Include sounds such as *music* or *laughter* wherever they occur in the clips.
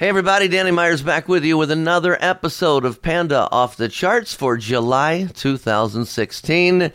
Hey everybody, Danny Myers back with you with another episode of Panda Off the Charts for July 2016.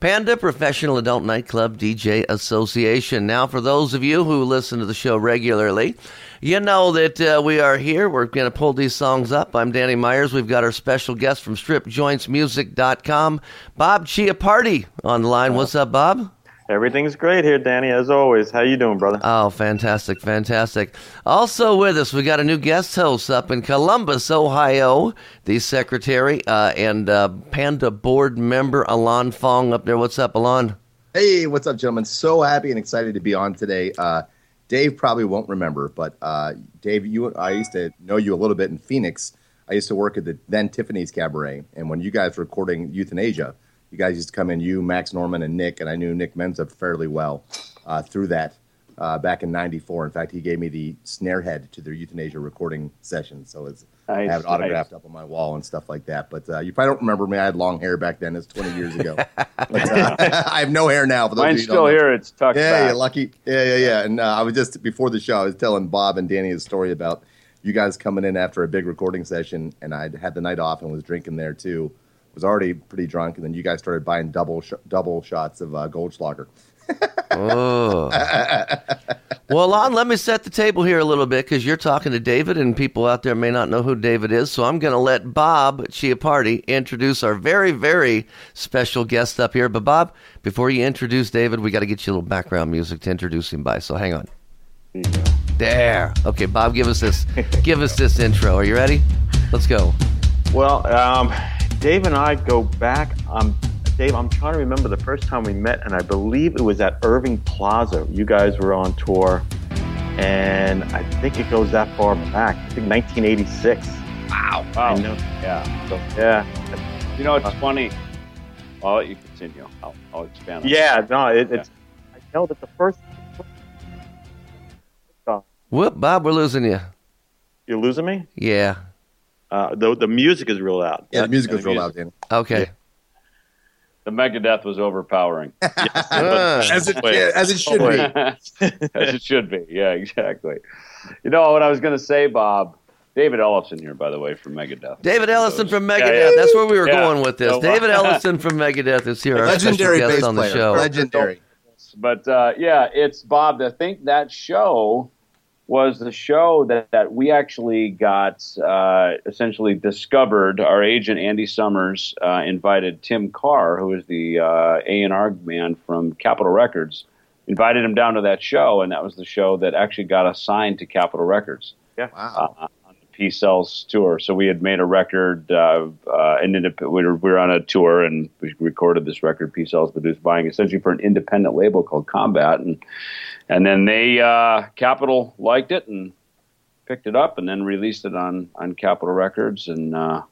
Panda Professional Adult Nightclub DJ Association. Now, for those of you who listen to the show regularly, you know that uh, we are here. We're going to pull these songs up. I'm Danny Myers. We've got our special guest from StripJointsMusic.com, Bob Chiappardi, on the line. What's up, Bob? Everything's great here, Danny, as always. How you doing, brother? Oh, fantastic, fantastic. Also with us, we got a new guest host up in Columbus, Ohio, the secretary uh, and uh, Panda board member, Alon Fong, up there. What's up, Alon? Hey, what's up, gentlemen? So happy and excited to be on today. Uh, Dave probably won't remember, but uh, Dave, you, I used to know you a little bit in Phoenix. I used to work at the then Tiffany's Cabaret, and when you guys were recording Youthanasia, you guys used to come in, you, Max Norman, and Nick, and I knew Nick Menza fairly well uh, through that uh, back in '94. In fact, he gave me the snare head to their Youthanasia recording session, so it's nice, I have it autographed nice. up on my wall and stuff like that. But uh, you probably don't remember me. I had long hair back then. It's 20 years ago. *laughs* but, uh, *laughs* I have no hair now. For those Mine's still here. It's tucked yeah, back. Yeah, lucky. Yeah, yeah, yeah. And uh, I was just before the show, I was telling Bob and Danny a story about you guys coming in after a big recording session, and I'd had the night off and was drinking there too was already pretty drunk, and then you guys started buying double sh- double shots of uh, Goldschlager. oh. *laughs* well, Lon, let me set the table here a little bit because you're talking to David, and people out there may not know who David is. So I'm going to let Bob Chiappardi introduce our very, very special guest up here. But Bob, before you introduce David, we got to get you a little background music to introduce him by. So hang on. There. Okay, Bob, give us this. give us this intro. Are you ready? Let's go. Well, um, Dave and I go back. Um, Dave, I'm trying to remember the first time we met, and I believe it was at Irving Plaza. You guys were on tour, and I think it goes that far back. I think 1986. Wow. Wow. Yeah. So, yeah. You know, it's uh, funny. I'll let you continue. I'll, I'll expand on Yeah, that. no, it, it's. I know that the first. Whoop, Bob, we're losing you. You're losing me? Yeah. Uh, the the music is real loud. Yeah, the music is real loud. Danny. Okay. Yeah. The Megadeth was overpowering. *laughs* yes, as, it, as it should be. *laughs* as it should be. Yeah, exactly. You know what I was going to say, Bob. David Ellefson here, by the way, from Megadeth. David Ellefson from Megadeth. Yeah, yeah. That's where we were going with this. So, David *laughs* Ellefson from Megadeth is here, our legendary special guest on the player. show. Legendary. But uh, yeah, it's Bob. I think that show was the show that, that we actually got uh, essentially discovered. Our agent Andy Somers uh, invited Tim Carr, who is the uh, A and R man from Capitol Records, invited him down to that show, and that was the show that actually got us signed to Capitol Records. Yeah, wow. Peace Sells tour. So we had made a record, uh, uh, and we were, we were on a tour, and we recorded this record, Peace Sells, produced buying essentially for an independent label called Combat, and and then they uh, Capitol liked it and picked it up, and then released it on on Capitol Records, and uh,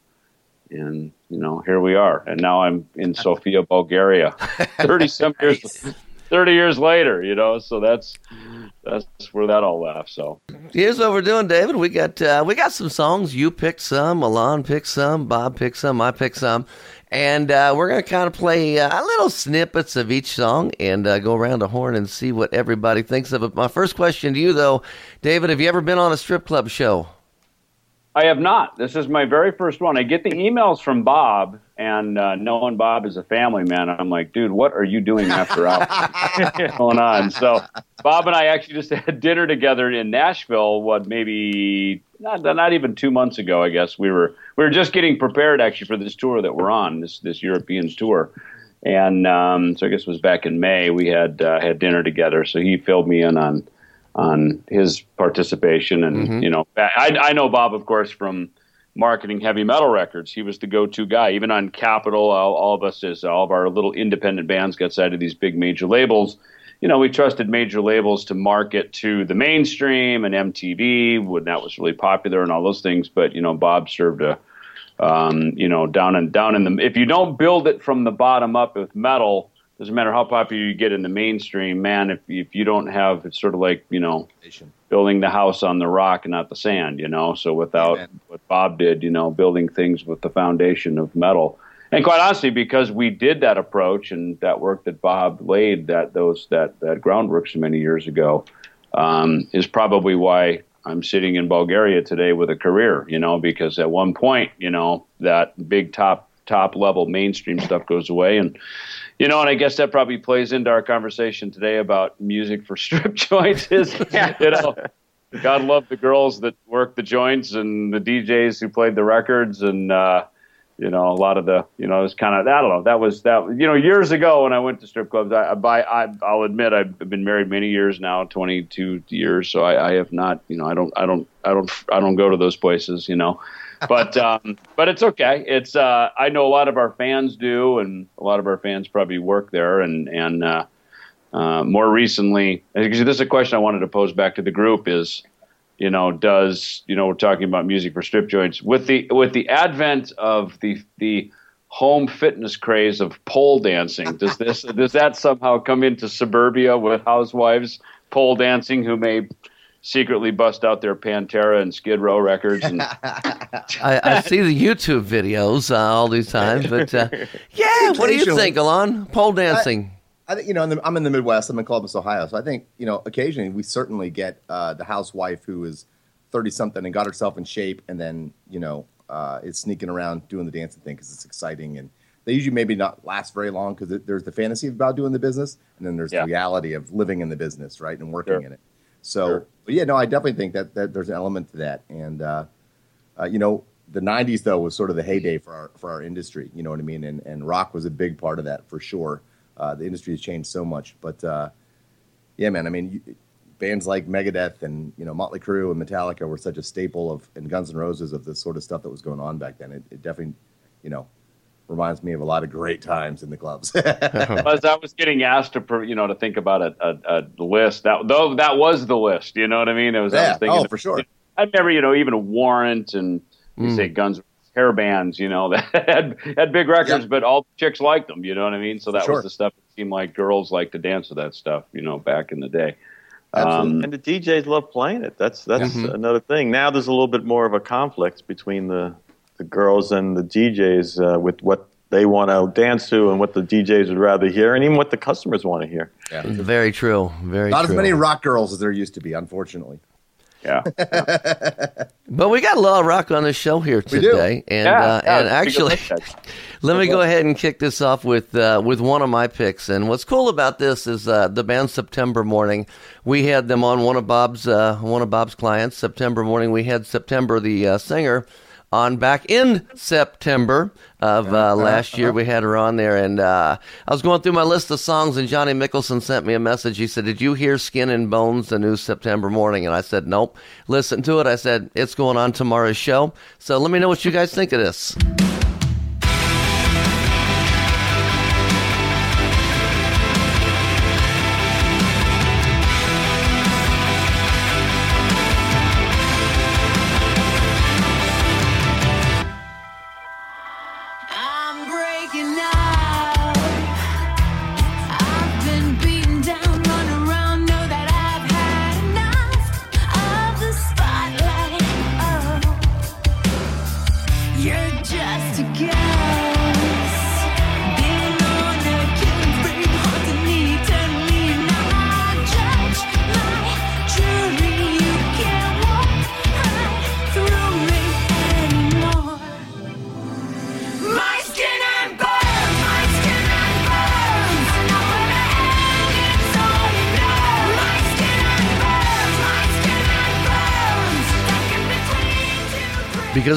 and you know here we are. And now I'm in *laughs* Sofia, Bulgaria, *laughs* thirty some years, thirty years later. You know, so that's that's where that all left. So here's what we're doing, David. We got uh, we got some songs. You picked some, Alon picked some, Bob picked some, I picked some, and uh, we're going to kind of play uh, little snippets of each song and uh, go around the horn and see what everybody thinks of it. My first question to you, though, David, have you ever been on a strip club show? I have not. This is my very first one. I get the emails from Bob, and uh, knowing Bob is a family man, I'm like, dude, what are you doing after hours? *laughs* *laughs* going on? So Bob and I actually just *laughs* had dinner together in Nashville. What maybe not not even two months ago, I guess we were we were just getting prepared actually for this tour that we're on this this Europeans tour, and um, so I guess it was back in May. We had uh, had dinner together, so he filled me in on on his participation, and mm-hmm. you know I I know Bob of course from marketing heavy metal records. He was the go-to guy, even on Capitol. All, all of us, as all of our little independent bands, got signed to these big major labels you know, we trusted major labels to market to the mainstream and MTV when that was really popular and all those things. But you know, Bob served a, um, you know, down and down in the. If you don't build it from the bottom up with metal, doesn't matter how popular you get in the mainstream, man. If if you don't have, it's sort of like you know, building the house on the rock and not the sand. You know, so without Amen. what Bob did, you know, building things with the foundation of metal and quite honestly, because we did that approach and that work that Bob laid that those that that groundwork so many years ago um, is probably why I'm sitting in Bulgaria today with a career. You know, because at one point, you know, that big top top level mainstream stuff goes away and. You know, and I guess that probably plays into our conversation today about music for strip *laughs* joints. Is you know, God love the girls that work the joints and the DJs who played the records, and uh, you know, a lot of the, you know, it was kind of, I don't know, that was that, you know, years ago when I went to strip clubs, I, by, I, I'll admit I've been married many years now, 22 years. So I, I have not, you know, I don't, I don't, I don't, I don't go to those places, you know, but, um, but it's okay. It's, uh, I know a lot of our fans do, and a lot of our fans probably work there and, and, uh, uh, more recently, this is a question I wanted to pose back to the group is, you know, does you know we're talking about music for strip joints with the with the advent of the the home fitness craze of pole dancing. Does this does that somehow come into suburbia with housewives pole dancing who may secretly bust out their Pantera and Skid Row records? And... *laughs* I, I, see the YouTube videos uh, all these times, but uh, *laughs* yeah, what do you think, Alon? Pole dancing. I think you know, in the, I'm in the Midwest. I'm in Columbus, Ohio. So I think you know, occasionally we certainly get uh, the housewife who is thirty something and got herself in shape, and then you know uh, is sneaking around doing the dancing thing because it's exciting, and they usually maybe not last very long because there's the fantasy about doing the business, and then there's yeah. the reality of living in the business, right, and working sure. in it. So, sure. yeah, no, I definitely think that, that there's an element to that, and uh, uh, you know, the '90s though was sort of the heyday for our for our industry. You know what I mean? And and rock was a big part of that for sure. Uh, the industry has changed so much, but uh, yeah, man. I mean, you, bands like Megadeth and you know Motley Crue and Metallica were such a staple of and Guns N' Roses of the sort of stuff that was going on back then. It, it definitely, you know, reminds me of a lot of great times in the clubs. *laughs* *laughs* As I was getting asked to, you know, to think about a, a, a, list, that though that was the list. You know what I mean? It was. Yeah. I was thinking oh, for sure. I remember, you know, even a Warrant and you mm. say Guns hair bands, you know, *laughs* that had had big records, yep. but all the chicks liked them. You know what I mean? So that sure. was the stuff that seemed like girls like to dance with that stuff. You know, back in the day. Um, and the DJs love playing it. That's that's mm-hmm. another thing. Now there's a little bit more of a conflict between the the girls and the DJs uh, with what they want to dance to and what the DJs would rather hear, and even what the customers want to hear. Yeah. Very true. Very not true. as many rock girls as there used to be, unfortunately. Yeah. *laughs* but we got a lot of rock on the show here today, and yeah, uh, yeah, and actually, *laughs* let me go ahead and kick this off with uh, with one of my picks. And what's cool about this is uh, the band September Morning. We had them on one of Bob's uh, one of Bob's clients. September Morning. We had September the uh, singer on back in September of uh, last year. We had her on there, and uh, I was going through my list of songs, and Johnny Mickelson sent me a message. He said, "Did you hear Skin and Bones, the new September morning?" And I said, "Nope." Listen to it. I said, "It's going on tomorrow's show." So let me know what you guys think of this.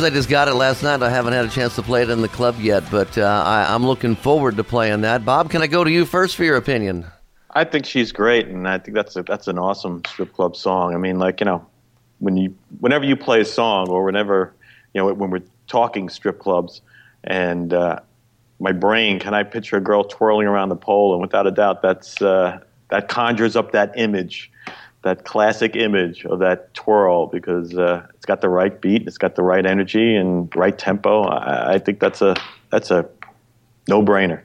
Just got it last night. I haven't had a chance to play it in the club yet, but uh, I, am looking forward to playing that. Bob, can I go to you first for your opinion? I think she's great, and I think that's a, that's an awesome strip club song. I mean, like you know, when you whenever you play a song, or whenever you know when we're talking strip clubs, and uh, my brain can I picture a girl twirling around the pole, and without a doubt, that's uh, that conjures up that image, that classic image of that twirl because uh, it's got the right beat, it's got the right energy and right tempo. I, I think that's a that's a no brainer.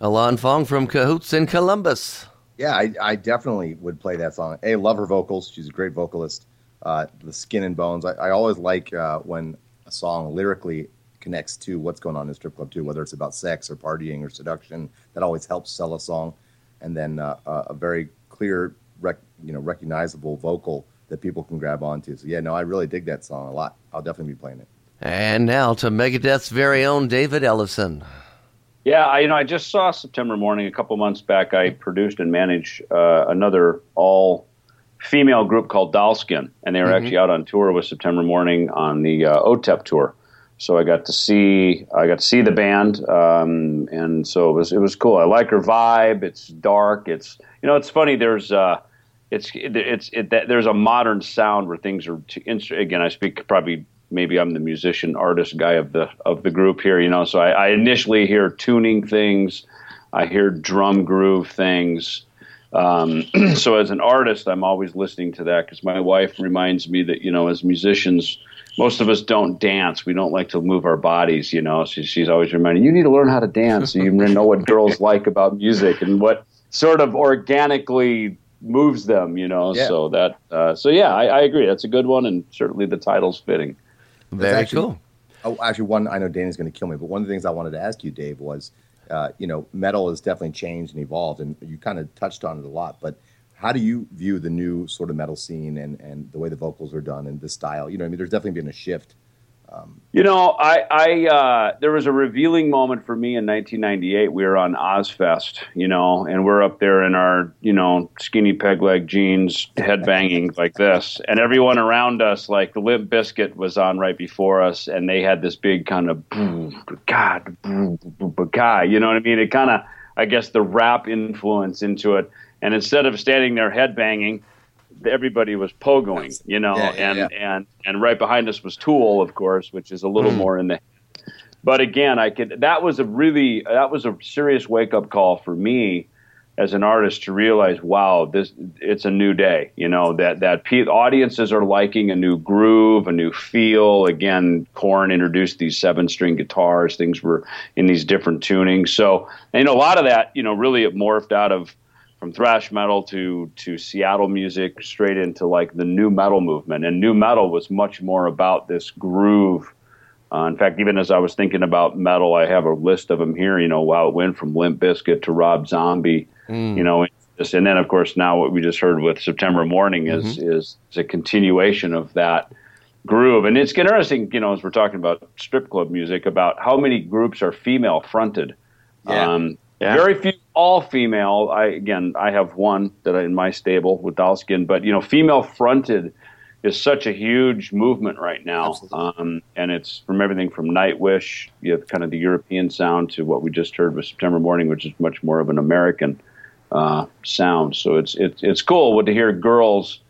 Alan Fong from Cahoots in Columbus. Yeah, I, I definitely would play that song. A love her vocals. She's a great vocalist. Uh, the skin and bones. I, I always like uh, when a song lyrically connects to what's going on in a strip club too, whether it's about sex or partying or seduction. That always helps sell a song. And then uh, a very clear, rec- you know, recognizable vocal that people can grab onto. So yeah, no, I really dig that song a lot. I'll definitely be playing it. And now to Megadeth's very own David Ellefson. Yeah, I, you know, I just saw September Morning a couple months back. I produced and managed uh, another all female group called Dollskin, and they were mm-hmm. actually out on tour with September Morning on the uh, OTEP tour. So I got to see I got to see the band, um, and so it was it was cool. I like her vibe. It's dark. It's you know it's funny. There's uh, it's it's it, there's a modern sound where things are to, again. I speak probably maybe I'm the musician artist guy of the of the group here. You know, so I, I initially hear tuning things. I hear drum groove things. Um, *clears throat* so as an artist, I'm always listening to that because my wife reminds me that you know, as musicians, most of us don't dance. We don't like to move our bodies. You know, she, she's always reminding you need to learn how to dance. so you know what girls like about music and what sort of organically moves them. You know, yeah. so that uh, so yeah, I, I, agree. That's a good one, and certainly the title's fitting. Very actually, cool. Oh, actually, one I know Danny's going to kill me, but one of the things I wanted to ask you, Dave, was uh, you know, metal has definitely changed and evolved, and you kind of touched on it a lot. But how do you view the new sort of metal scene and, and the way the vocals are done and the style? You know, I mean, there's definitely been a shift um, you know, I, I uh, there was a revealing moment for me in 1998. We were on Ozzfest, you know, and we're up there in our, you know, skinny peg leg jeans, head banging *laughs* like this, and everyone around us, like the Limp Bizkit was on right before us, and they had this big kind of God, God, you know what I mean? It kind of, I guess, the rap influence into it, and instead of standing there head banging everybody was pogoing, you know, yeah, yeah, and yeah. and and right behind us was Tool, of course, which is a little mm. more in the. But again, I could. That was a really that was a serious wake up call for me as an artist to realize, wow, this it's a new day. You know that that p- audiences are liking a new groove, a new feel. Again, Korn introduced these seven string guitars. Things were in these different tunings. So, and a lot of that, you know, really it morphed out of from thrash metal to to Seattle music straight into like the new metal movement. And new metal was much more about this groove. Uh, in fact, even as I was thinking about metal, I have a list of them here. You know, how it went from Limp Bizkit to Rob Zombie. Mm. You know, and then of course now what we just heard with September Morning is mm-hmm. is, is a continuation of that groove. And it's interesting, you know, as we're talking about strip club music, about how many groups are female fronted. Yeah. Um, yeah. Very few all female. I again, I have one that I, in my stable with Dollskin, but you know, female fronted is such a huge movement right now, um, and it's from everything from Nightwish, you have kind of the European sound, to what we just heard with September Morning, which is much more of an American uh, sound. So it's it's it's cool to hear girls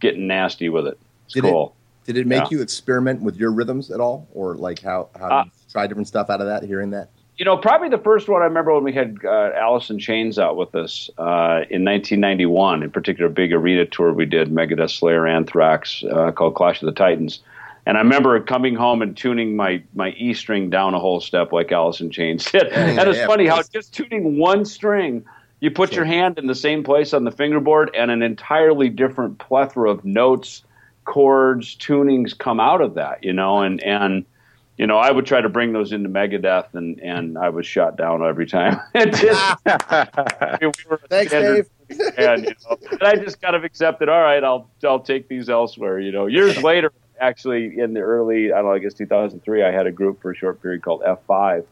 getting nasty with it. It's did cool. It, did it make yeah. you experiment with your rhythms at all, or like how how uh, try different stuff out of that? Hearing that. You know, probably the first one I remember when we had uh, in Chains out with us uh, in 1991, in particular, a big arena tour we did, Megadeth, Slayer, Anthrax, uh, called Clash of the Titans. And I remember coming home and tuning my, my E string down a whole step like Alice in Chains *laughs* did. Yeah, and it's yeah, funny how just tuning one string, you put sure. your hand in the same place on the fingerboard, and an entirely different plethora of notes, chords, tunings come out of that, you know, and, and you know, I would try to bring those into Megadeth, and and I was shot down every time. *laughs* just, *laughs* we Thanks, Dave. And, you know, and I just kind of accepted. All right, I'll I'll take these elsewhere. You know, years later, actually, in the early, I don't know, I guess 2003, I had a group for a short period called F5,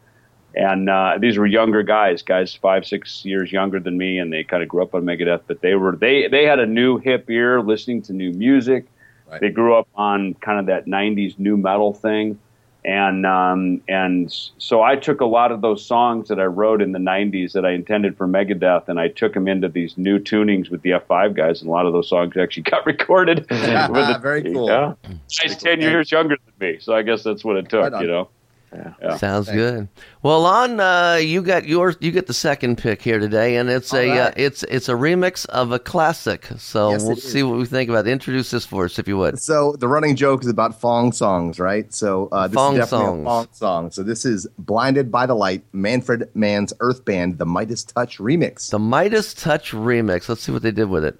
and uh, these were younger guys, guys five, six years younger than me, and they kind of grew up on Megadeth, but they were they they had a new hip ear, listening to new music. Right. They grew up on kind of that '90s new metal thing and um, and so I took a lot of those songs that I wrote in the '90s that I intended for Megadeth, and I took them into these new tunings with the F5 guys, and a lot of those songs actually *laughs* got recorded. *laughs* Yeah, very cool. Yeah. He's ten years younger than me, so I guess that's what it took, right you know. Yeah. Sounds good. Well, on uh, you got yours. You get the second pick here today, and it's a uh, it's it's a remix of a classic. So Yes, we'll it is. see what we think about. it. Introduce this for us, if you would. So the running joke is about Fong songs, right? So uh, this Fong is definitely songs. a Fong song. So this is "Blinded by the Light," Manfred Mann's Earth Band, the Midas Touch remix. The Midas Touch remix. Let's see what they did with it.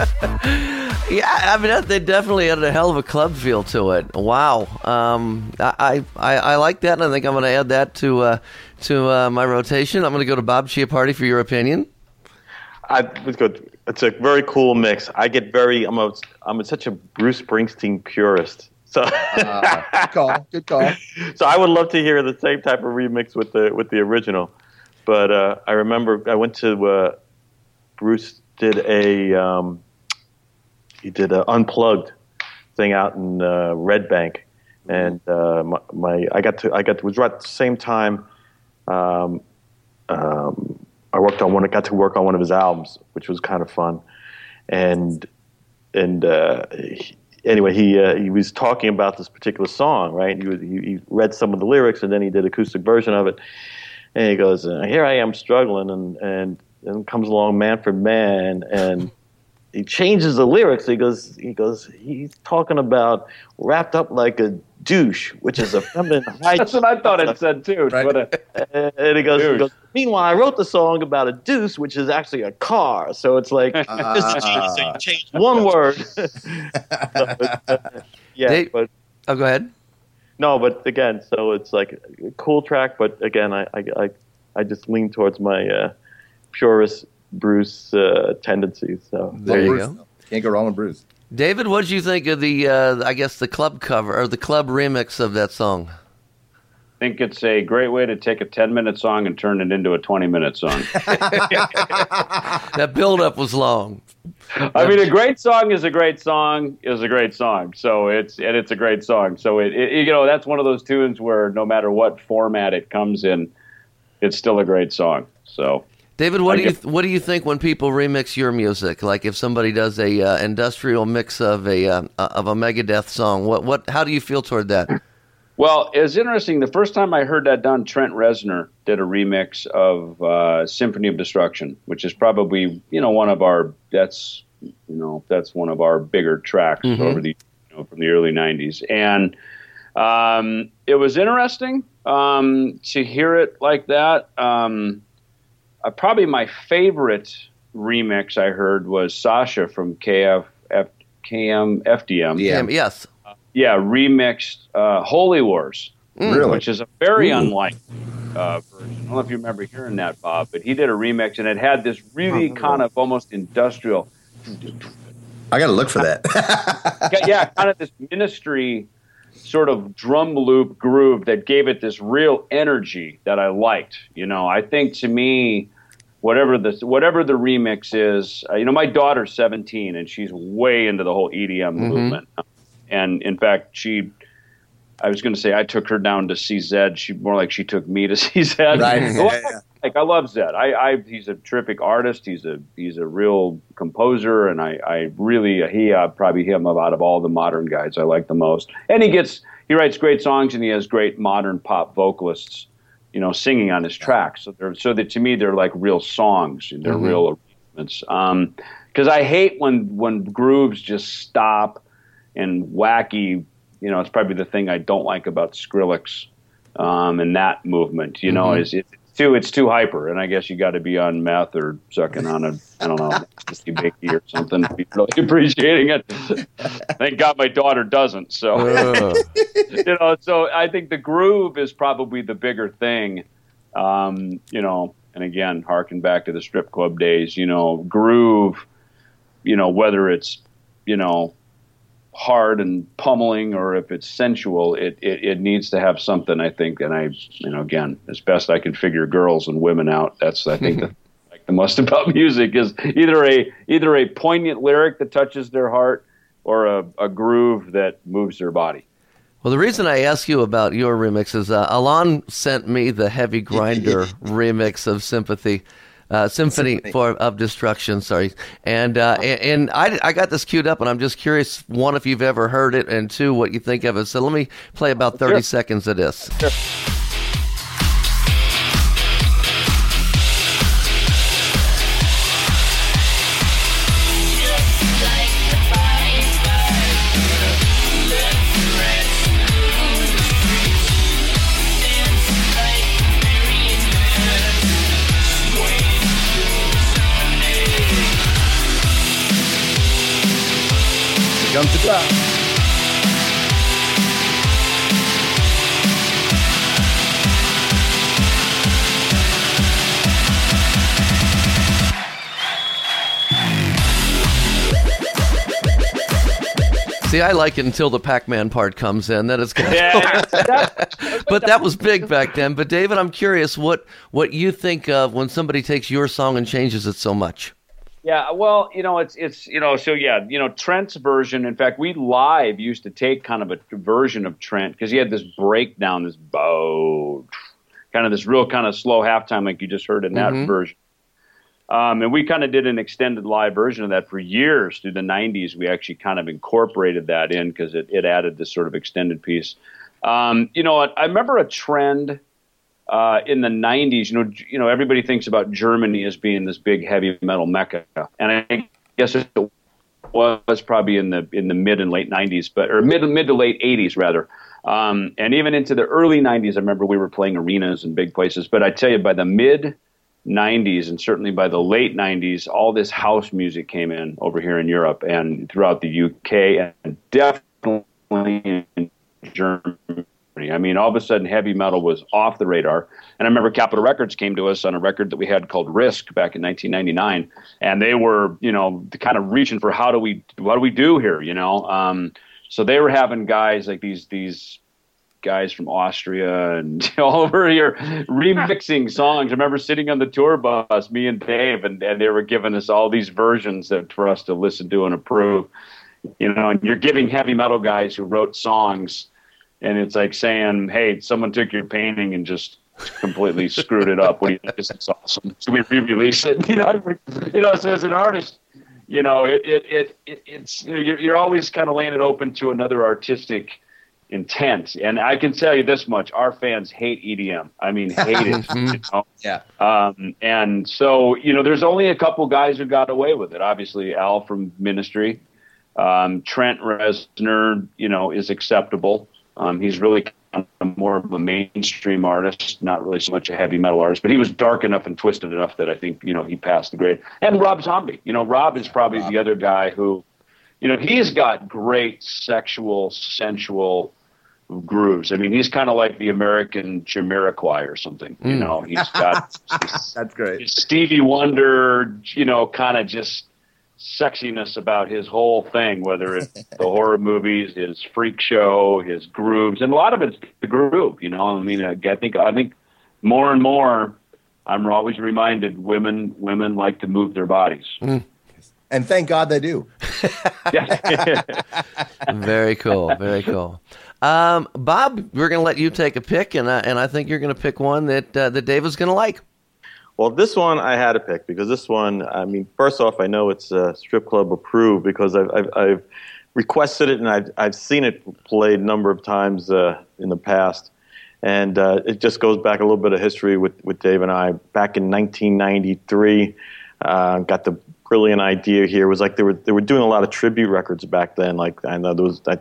*laughs* Yeah, I mean they definitely had a hell of a club feel to it. Wow, um, I, I I like that, and I think I'm going to add that to uh, to uh, my rotation. I'm going to go to Bob Chiappardi for your opinion. I was good. It's a very cool mix. I get very. I'm a. I'm such a Bruce Springsteen purist. So, Uh, good call. Good call. *laughs* so I would love to hear the same type of remix with the with the original. But uh, I remember I went to uh, Bruce did a um, he did an unplugged thing out in uh, Red Bank, and uh, my, my I got to I got to, was right at the same time. Um, um, I worked on one. I got to work on one of his albums, which was kind of fun, and and uh, he, anyway, he uh, he was talking about this particular song, right? He, was, he he read some of the lyrics, and then he did acoustic version of it, and he goes, "Here I am struggling," and and then comes along Manfred Mann, and he changes the lyrics. He goes, he goes, he's talking about wrapped up like a douche, which is a feminine high. *laughs* That's what I thought it said too. Right. What a- And he goes, he goes, Meanwhile, I wrote the song about a deuce, which is actually a car. So it's like *laughs* Ah. just change, so you change one word. *laughs* So uh, yeah, They- but Oh, go ahead. no, but again, so it's like a cool track. But again, I I, I, I just lean towards my uh, purist Bruce uh, tendencies. So There you Bruce, go. though. Can't go wrong with Bruce. David, what did you think of the? Uh, I guess the club cover or the club remix of that song. I think it's a great way to take a 10 minute song and turn it into a 20 minute song. *laughs* *laughs* That build up was long. I mean, a great song is a great song is a great song. So it's and it's a great song. So it, it you know that's one of those tunes where no matter what format it comes in, it's still a great song. So David, what I do you what do you think when people remix your music? Like if somebody does a uh, industrial mix of a uh, of a Megadeth song, what what how do you feel toward that? Well, it's interesting. The first time I heard that done, Trent Reznor did a remix of uh, "Symphony of Destruction," which is probably you know one of our that's you know that's one of our bigger tracks over the you know from the early '90s, and um, it was interesting um, to hear it like that. Um, uh, probably my favorite remix I heard was Sasha from KF, F, KM FDM Yeah. Yes. yeah, remixed uh, Holy Wars, Really? which is a very Ooh. unlike uh, version. I don't know if you remember hearing that, Bob, but he did a remix and it had this really kind of almost industrial, I got to look for that. *laughs* yeah, kind of this ministry sort of drum loop groove that gave it this real energy that I liked. You know, I think to me, whatever the whatever the remix is, uh, you know, my daughter's 17 and she's way into the whole EDM movement, and in fact, she. I was going to say I took her down to see Zedd. She more like she took me to *laughs* see Zedd. Right. Yeah. Like I love Zedd. I, I he's a terrific artist. He's a he's a real composer, and I, I really he uh, probably him out of all the modern guys I like the most. And he gets he writes great songs, and he has great modern pop vocalists, you know, singing on his tracks. So they're so that to me they're like real songs. They're real arrangements. Um, because I hate when when grooves just stop and wacky. You know, it's probably the thing I don't like about Skrillex um, and that movement. You know, is it too it's too hyper, and I guess you got to be on meth or sucking on a I don't know *laughs* whiskey biggie or something to be really *laughs* appreciating it. Thank God my daughter doesn't. So Ugh. *laughs* you know, so I think the groove is probably the bigger thing. Um, you know, and again, harken back to the strip club days. You know, groove. You know, whether it's you know hard and pummeling or if it's sensual, it, it, it needs to have something. I think, and I, you know, again, as best I can figure girls and women out. That's I think the *laughs* like the most about *laughs* music is either a either a poignant lyric that touches their heart or a, a groove that moves their body. Well, the reason I ask you about your remix is uh, Alon sent me the Heavy Grinder *laughs* remix of Sympathy. Uh, Symphony, Symphony. for of Destruction, sorry, and uh, and, and I, I got this queued up, and I'm just curious, one, if you've ever heard it, and two, what you think of it. So let me play about 30 Sure. seconds of this. Jump to drop. See, I like it until the Pac-Man part comes in. Then it's gonna. Yeah, *laughs* *laughs* but that was big back then. But David, I'm curious what what you think of when somebody takes your song and changes it so much. Yeah, well, you know, it's it's you know, so yeah, you know, Trent's version. In fact, we live used to take kind of a version of Trent because he had this breakdown, this bow, kind of this real kind of slow halftime like you just heard in that version. Um, and we kind of did an extended live version of that for years through the 90s. We actually kind of incorporated that in because it, it added this sort of extended piece. Um, you know, I, I remember a trend uh, in the 90s. You know, you know, everybody thinks about Germany as being this big heavy metal mecca, and I guess it was probably in the in the mid and late 90s, but or mid mid to late 80s rather. Um, and even into the early 90s, I remember we were playing arenas and big places. But I tell you, by the mid 90s and certainly by the late 90s, all this house music came in over here in Europe and throughout the UK and definitely in Germany. I mean, all of a sudden, heavy metal was off the radar. And I remember Capitol Records came to us on a record that we had called Risk back in 1999, and they were, you know, kind of reaching for how do we, what do we do here, you know? Um, so they were having guys like these these guys from Austria and *laughs* all over here remixing songs. I remember sitting on the tour bus, me and Dave, and, and they were giving us all these versions that for us to listen to and approve. You know, and you're giving heavy metal guys who wrote songs, and it's like saying, "Hey, someone took your painting and just completely screwed it up. What do you think? This is awesome. Should we re-release it?" *laughs* You know, you know. So as an artist, you know, it it, it, it it's you know, you're, you're always kind of laying it open to another artistic intent. And I can tell you this much: our fans hate EDM. I mean, hate it. *laughs* you know? Yeah. Um, and so, you know, there's only a couple guys who got away with it. Obviously, Al from Ministry, um, Trent Reznor, you know, is acceptable. Um, he's really kind of more of a mainstream artist, not really so much a heavy metal artist, but he was dark enough and twisted enough that I think, you know, he passed the grade. And Rob Zombie, you know, Rob is probably the other guy who, you know, he's got great sexual, sensual grooves. I mean, he's kind of like the American Jamiroquai or something. You know, he's got *laughs* That's great. Stevie Wonder, you know, kind of just sexiness about his whole thing, whether it's the horror *laughs* movies, his freak show, his grooves, and a lot of it's the groove. You know, I mean, I think I think more and more, I'm always reminded women women like to move their bodies. And thank God they do. Yeah. *laughs* Very cool. Very cool. Um, Bob, we're going to let you take a pick, and I, and I think you're going to pick one that uh, that Dave is going to like. Well, this one I had to pick because this one, I mean, first off, I know it's uh, strip club approved because I've, I've, I've requested it and I've, I've seen it played a number of times uh, in the past. And uh, it just goes back a little bit of history with, with Dave and I. Back in 1993, uh, got the brilliant idea here. It was like they were, they were doing a lot of tribute records back then. Like, I know there was, I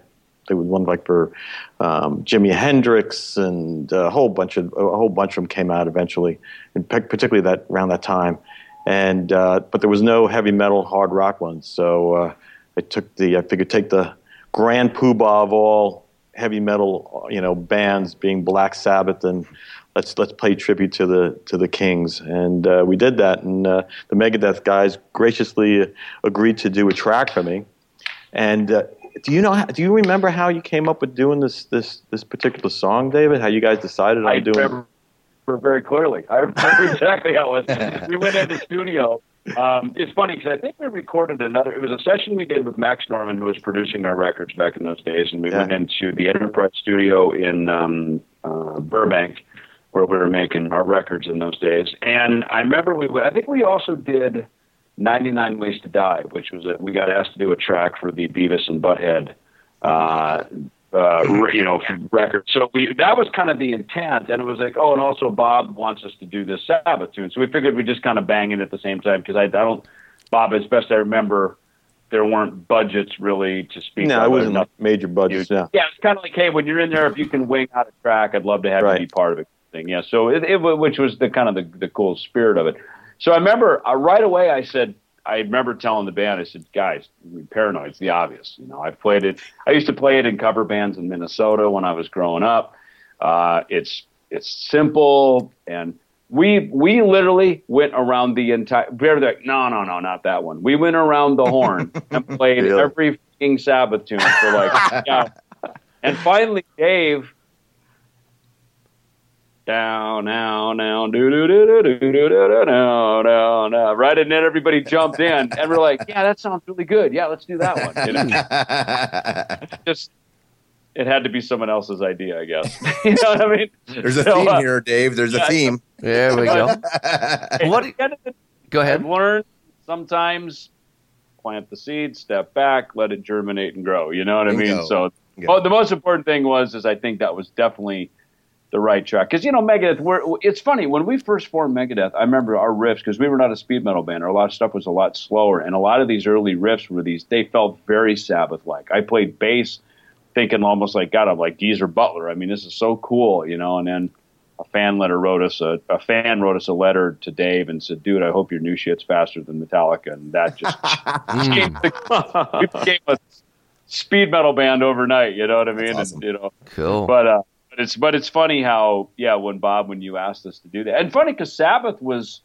there was one like for um, Jimi Hendrix and a whole bunch of a whole bunch of them came out eventually, and particularly that around that time. And uh, but there was no heavy metal hard rock ones, so uh, I took the I figured take the grand poobah of all heavy metal you know bands being Black Sabbath and let's let's pay tribute to the to the Kings, and uh, we did that. And uh, the Megadeth guys graciously agreed to do a track for me. And uh, do you know? how- Do you remember how you came up with doing this this this particular song, David? How you guys decided on I doing? remember very clearly. I remember *laughs* exactly how it was. We went into the studio. Um, it's funny because I think we recorded another. It was a session we did with Max Norman, who was producing our records back in those days, and we Yeah. went into the Enterprise Studio in um, uh, Burbank, where we were making our records in those days. And I remember we. I think we also did 99 Ways to Die, which was a, we got asked to do a track for the Beavis and Butthead. Uh, uh, you know, record. So we that was kind of the intent, and it was like, oh, and also Bob wants us to do this Sabbath tune, so we figured we'd just kind of bang it at the same time because I, I don't, Bob, as best I remember, there weren't budgets really to speak. no, of it wasn't nothing. major budgets. Yeah. Yeah, it's kind of like, hey, when you're in there, if you can wing out a track, I'd love to have Right. you be part of it. Thing, yeah. So it, it which was the kind of the, the cool spirit of it. So I remember uh, right away. I said, I remember telling the band, I said, guys, Paranoid's the obvious. You know, I've played it. I used to play it in cover bands in Minnesota when I was growing up. Uh, it's it's simple and. We we literally went around the entire. They're like, no, no, no, not that one. We went around the horn *laughs* and played every fucking Sabbath tune for like, yeah, and finally, Dave, down, now, now, do, do, do, do, do, do, do, do, down, down, down, right? And then everybody jumped in, and we're like, yeah, that sounds really good. Yeah, let's do that one. You know, *laughs* just it had to be someone else's idea, I guess. *laughs* you know what I mean? There's a So, theme uh, here, Dave. There's a theme. There we go. *laughs* What- at the end of I've learned sometimes plant the seed, step back, let it germinate and grow. You know what I mean? Bingo. So, Yeah. oh, the most important thing was is I think that was definitely the right track because you know Megadeth. We're, it's funny when we first formed Megadeth. I remember our riffs because we were not a speed metal band. Our a lot of stuff was a lot slower, and a lot of these early riffs were these. They felt very Sabbath like. I played bass, thinking almost like God, I'm like Geezer Butler. I mean, this is so cool, you know. And then a fan letter wrote us a, a fan wrote us a letter to Dave and said, "Dude, I hope your new shit's faster than Metallica." And that just became the, became a speed metal band overnight. You know what I mean? Awesome. And, you know, Cool. but uh, but it's but it's funny how yeah, when Bob when you asked us to do that, and funny because Sabbath was.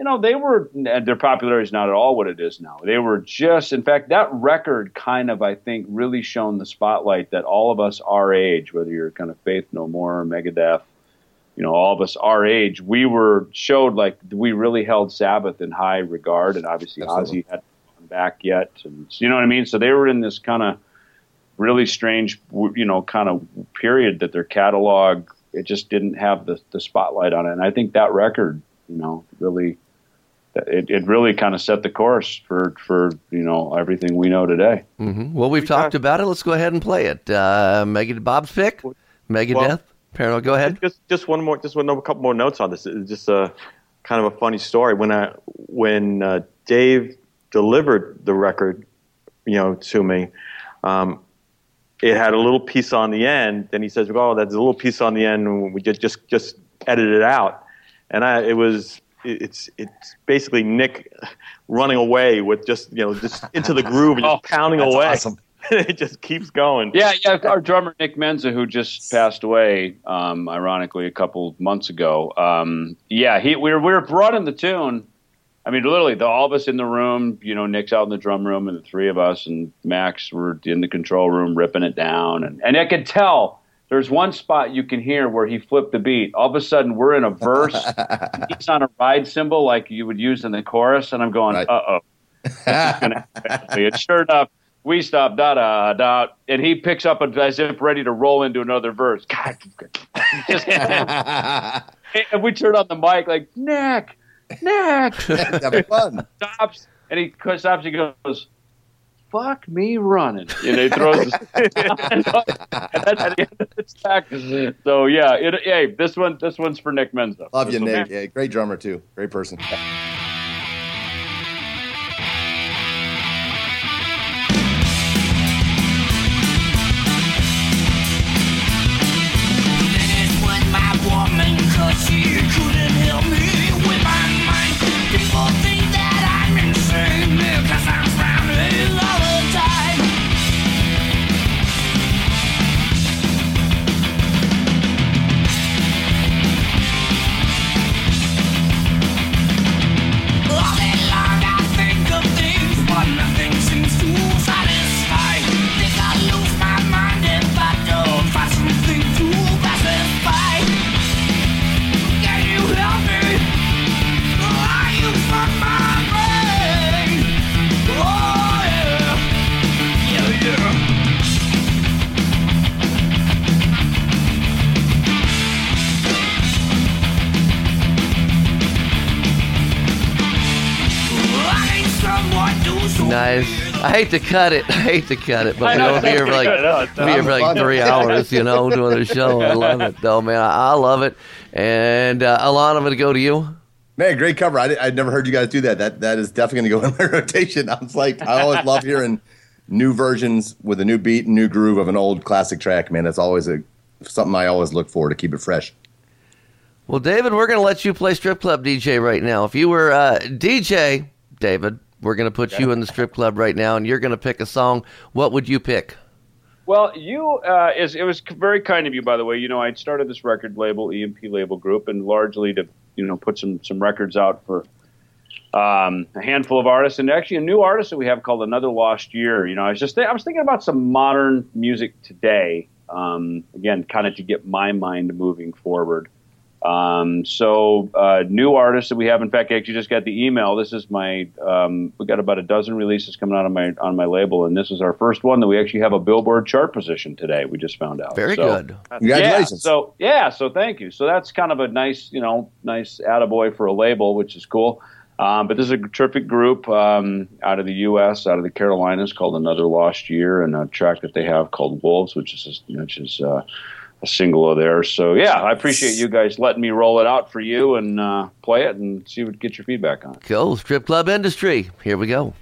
You know, they were, their popularity is not at all what it is now. They were just, in fact, that record kind of, I think, really shone the spotlight that all of us our age, whether you're kind of Faith No More, Megadeth, you know, all of us our age, we were showed like we really held Sabbath in high regard, and obviously Absolutely. Ozzy hadn't gone back yet, and you know what I mean. So they were in this kind of really strange, you know, kind of period that their catalog it just didn't have the the spotlight on it, and I think that record, you know, really. It, it really kind of set the course for, for you know everything we know today. hmm Well, we've talked about it. Let's go ahead and play it. Uh, Megadeth, Bob's pick. Megadeth. Well- Paranoid. Go ahead. Just just one more, just one a couple more notes on this. It's just a kind of a funny story. When I when uh, Dave delivered the record, you know, to me, um, it had a little piece on the end. Then he says, "Oh, there's a little piece on the end. And we just just just edit it out." And I, it was it's it's basically Nick running away with just you know just into the groove and just *laughs* pounding That's away. awesome. *laughs* it just keeps going. Yeah, yeah. Our drummer Nick Menza, who just passed away, um, ironically, a couple months ago. Um, yeah, he we were we were running the tune. I mean, literally, the, all of us in the room. You know, Nick's out in the drum room, and the three of us and Max were in the control room ripping it down. And and I could tell there's one spot you can hear where he flipped the beat. All of a sudden, we're in a verse. *laughs* He's on a ride cymbal like you would use in the chorus, and I'm going, Right. uh oh. *laughs* And sure enough, we stop, da da da, and he picks up as if ready to roll into another verse. God, *laughs* just, and we turn on the mic like Nick, Nick That'd be fun. stops, and he stops. He goes, "Fuck me running," and he throws. His, *laughs* and that's at the end of the track. So yeah, it, hey, this one, this one's for Nick Menza. Love you, This one- Nick. Yeah, great drummer too. Great person. Hate to cut it. *laughs* I hate to cut it, but we know, don't be here for like I know, it's be here for like three hours, you know, doing a show. I *laughs* love it, though, man. I, I love it. And uh, Alon, I'm going to go to you. Man, great cover. I, I'd never heard you guys do that. That that is definitely going to go *laughs* in my rotation. I was like, I always love hearing new versions with a new beat and new groove of an old classic track. Man, that's always a something I always look for to keep it fresh. Well, David, we're going to let you play strip club DJ right now. If you were uh, DJ, David, we're going to put you in the strip club right now, and you're going to pick a song. What would you pick? Well, you uh, is it was very kind of you, by the way. You know, I started this record label, EMP Label Group, and largely to you know put some some records out for um, a handful of artists, and actually a new artist that we have called Another Lost Year. You know, I was just I was thinking about some modern music today. Um, again, kind of to get my mind moving forward. Um, so uh, new artists that we have. In fact, I actually just got the email. This is my. Um, we got about a dozen releases coming out on my on my label, and this is our first one that we actually have a Billboard chart position today. We just found out. Very So- good. Congratulations. yeah, so yeah, so thank you. So that's kind of a nice, you know, nice attaboy for a label, which is cool. Um, but this is a terrific group um, out of the U.S., out of the Carolinas, called Another Lost Year, and a track that they have called Wolves, which is which is uh, a single of theirs. So yeah, I appreciate you guys letting me roll it out for you and uh, play it and see what get your feedback on. Cool. Strip club industry. Here we go.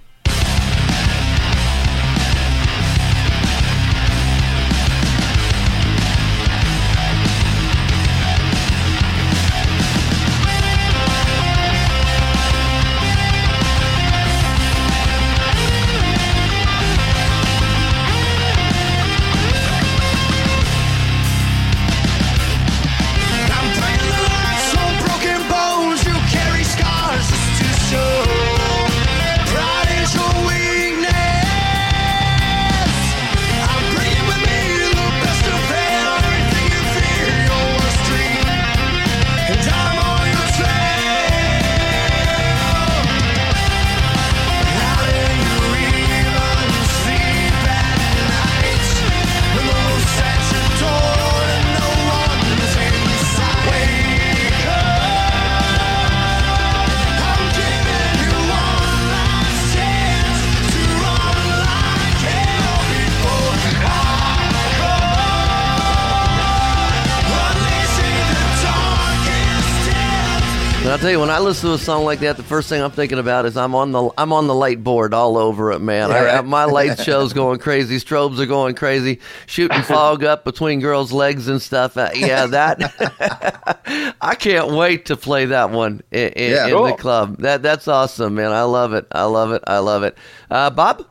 When I listen to a song like that, the first thing I'm thinking about is I'm on the I'm on the light board all over it, man. I, right. my light *laughs* show's going crazy, strobes are going crazy, shooting fog up between girls' legs and stuff. Uh, yeah, that *laughs* I can't wait to play that one in, in, Yeah. in the club. That that's awesome, man. I love it. I love it. I love it. Uh, Bob,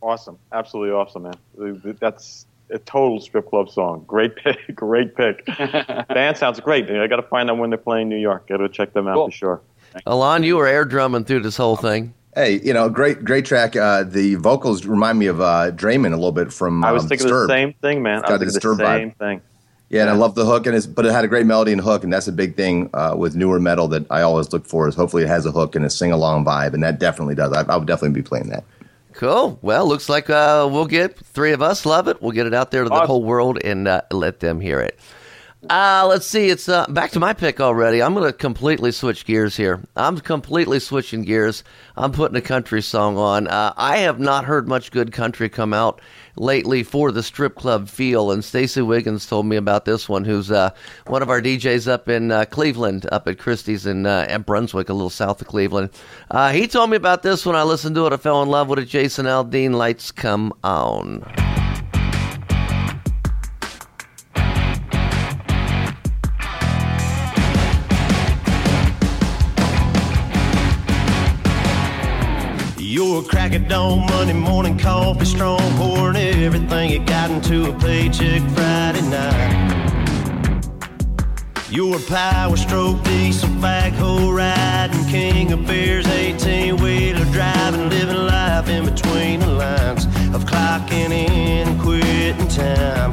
Awesome, absolutely awesome, man. That's a total strip club song. Great pick, *laughs* great pick. *laughs* Band sounds great. I got to find out when they're playing New York. Got to check them out Cool. for sure. Alon, you were air drumming through this whole thing. Hey, you know, great great track. Uh, the vocals remind me of uh, Draiman a little bit from. I was um, thinking Disturbed. the same thing, man. It's I got was the thinking the Disturbed same thing. Yeah, and I love the hook, and it's, but it had a great melody and hook, and that's a big thing uh, with newer metal that I always look for. Is hopefully it has a hook and a sing along vibe, and that definitely does. I, I would definitely be playing that. Cool. Well, looks like uh, we'll get three of us love it. We'll get it out there to the Awesome. whole world and uh, let them hear it. Uh, let's see. It's uh, back to my pick already. I'm going to completely switch gears here. I'm completely switching gears. I'm putting a country song on. Uh, I have not heard much good country come out lately for the strip club feel, and Stacy Wiggins told me about this one. Who's uh, one of our DJs up in uh, Cleveland, up at Christie's in uh, at Brunswick, a little south of Cleveland. Uh, he told me about this when I listened to it. I fell in love with it. Jason Aldean, "Lights Come On." Crack at dawn, Monday morning coffee, strong pouring everything you got into a paycheck Friday night. You're a power stroke, diesel backhoe riding, king of beers, 18 wheeler driving, living life in between the lines of clocking in and quitting time.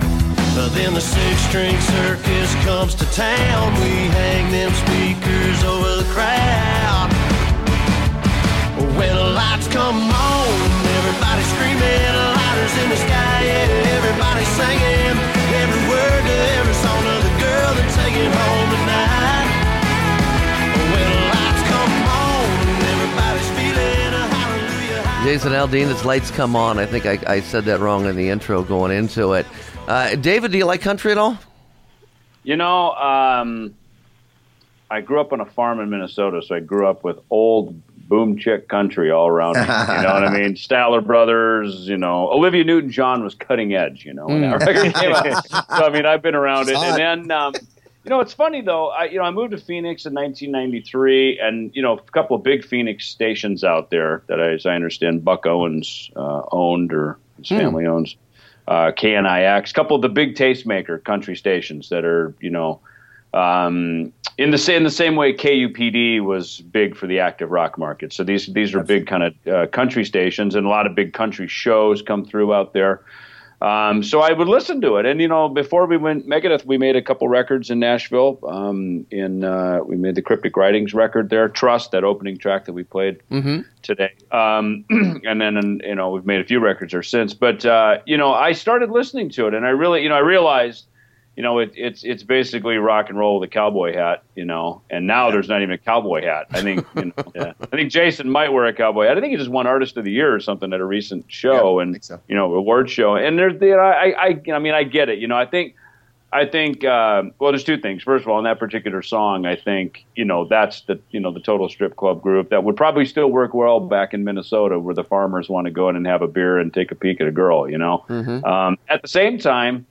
But then the six string circus comes to town, we hang them speakers over the crowd. When the lights come on, everybody screaming, lighters in the sky, yeah, everybody singing every word to every song of the girl they're taking home tonight. When the lights come on, everybody's feeling a hallelujah high. Jason Aldean, it's Lights Come On. I think I, I said that wrong in the intro going into it. Uh, David, do you like country at all? You know, um, I grew up on a farm in Minnesota, so I grew up with old boom chick country all around. You know what I mean? *laughs* Statler Brothers, you know, Olivia Newton John was cutting edge, you know, when that record came out. So, I mean, I've been around it. And then, um, you know, it's funny though. I, you know, I moved to Phoenix in 1993, and you know, a couple of big Phoenix stations out there that, I, as I understand, Buck Owens uh, owned or his family owns. Uh, KNIX, a couple of the big tastemaker country stations that are, you know, um, in the same in the same way KUPD was big for the active rock market. So these these are big kind of uh, country stations, and a lot of big country shows come through out there. Um, so I would listen to it, and you know, before we went Megadeth, we made a couple records in Nashville. Um, in uh, we made the Cryptic Writings record there, Trust, that opening track that we played today, um, *clears throat* and then and, you know we've made a few records there since. But uh, you know, I started listening to it, and I really, you know, I realized you know, it, it's it's basically rock and roll with a cowboy hat, you know. And now there's not even a cowboy hat. I think you know, *laughs* yeah. I think Jason might wear a cowboy hat. I think he just won Artist of the Year or something at a recent show Yeah, and so. you know award show. And there's the I I I mean I get it. You know, I think I think uh, well, there's two things. First of all, in that particular song, I think you know that's the you know the total strip club group that would probably still work well back in Minnesota, where the farmers want to go in and have a beer and take a peek at a girl. You know, um, at the same time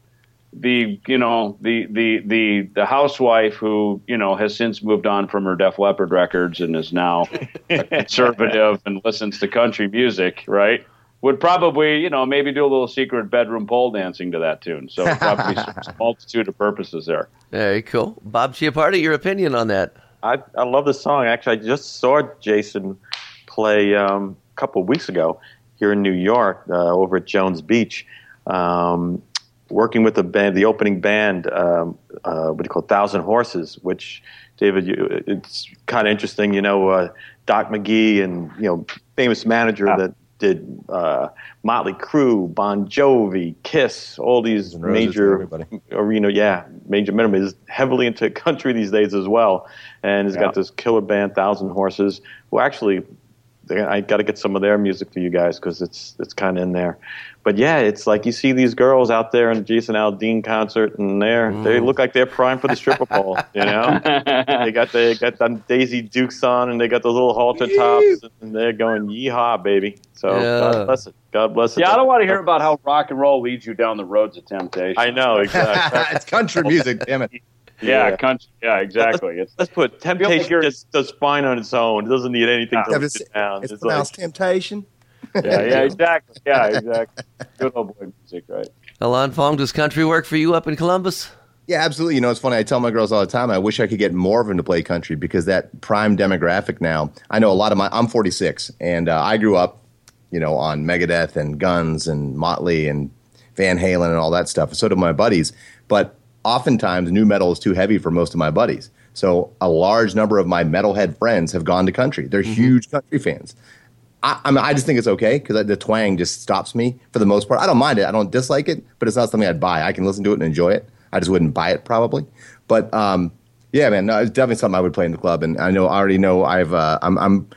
the you know the the the the housewife who you know has since moved on from her Def Leppard records and is now a conservative and listens to country music, right? Would probably you know maybe do a little secret bedroom pole dancing to that tune. So probably serves *laughs* a multitude of purposes there. Very cool. Bob Chiappardi, your opinion on that? I, I love the song. Actually, I just saw Jason play um, a couple of weeks ago here in New York uh, over at Jones Beach, um, working with the band, the opening band, um, uh, what do you call it, Thousand Horses, which, David, you, it's kind of interesting. You know, uh, Doc McGhee and, you know, famous manager that did uh, Motley Crue, Bon Jovi, Kiss, all these and Roses for major arena, yeah, major minimum is heavily into *laughs* country these days as well, and has Yeah. got this killer band, Thousand Horses, who actually, I got to get some of their music for you guys because it's it's kind of in there. But yeah, it's like you see these girls out there in the Jason Aldean concert, and they're they mm. look like they're primed for the stripper pole. You know, *laughs* they got they got them Daisy Dukes on, and they got those little halter tops, and they're going yeehaw, baby. So Yeah. God bless it. God bless it. Yeah, I don't want to hear about how rock and roll leads you down the roads of temptation. I know exactly. *laughs* it's country music, damn it. Yeah, Yeah. country. Yeah, exactly. It's Let's put temptation you're- just does fine on its own. It doesn't need anything to Yeah, it's it down. it's It's pronounced like, temptation. Yeah, yeah, exactly. Yeah, exactly. Good old boy music, right? Alon Fong, does country work for you up in Columbus? Yeah, absolutely. You know, it's funny. I tell my girls all the time. I wish I could get more of them to play country because that prime demographic now. I know a lot of my. I'm 46, and uh, I grew up, you know, on Megadeth and Guns and Motley and Van Halen and all that stuff. So did my buddies. But oftentimes, new metal is too heavy for most of my buddies. So a large number of my metalhead friends have gone to country. They're huge country fans. I, I mean, I just think it's okay because the twang just stops me for the most part. I don't mind it. I don't dislike it, but it's not something I'd buy. I can listen to it and enjoy it. I just wouldn't buy it probably. But um, yeah, man, no, it's definitely something I would play in the club. And I know, I already know, I've uh, I'm, I'm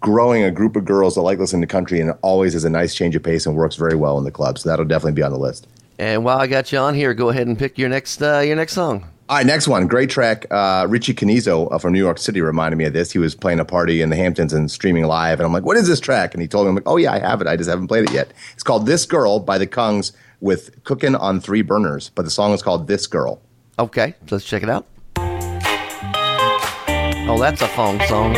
growing a group of girls that like listening to country, and it always is a nice change of pace and works very well in the club. So that'll definitely be on the list. And while I got you on here, go ahead and pick your next uh, your next song. All right, next one. Great track. Uh, Richie Canizo uh, from New York City reminded me of this. He was playing a party in the Hamptons and streaming live. And I'm like, what is this track? And he told me, I'm like, oh, yeah, I have it. I just haven't played it yet. It's called This Girl by the Kungs with Cooking on Three Burners. But the song is called This Girl. Okay, let's check it out. Oh, that's a Fong song.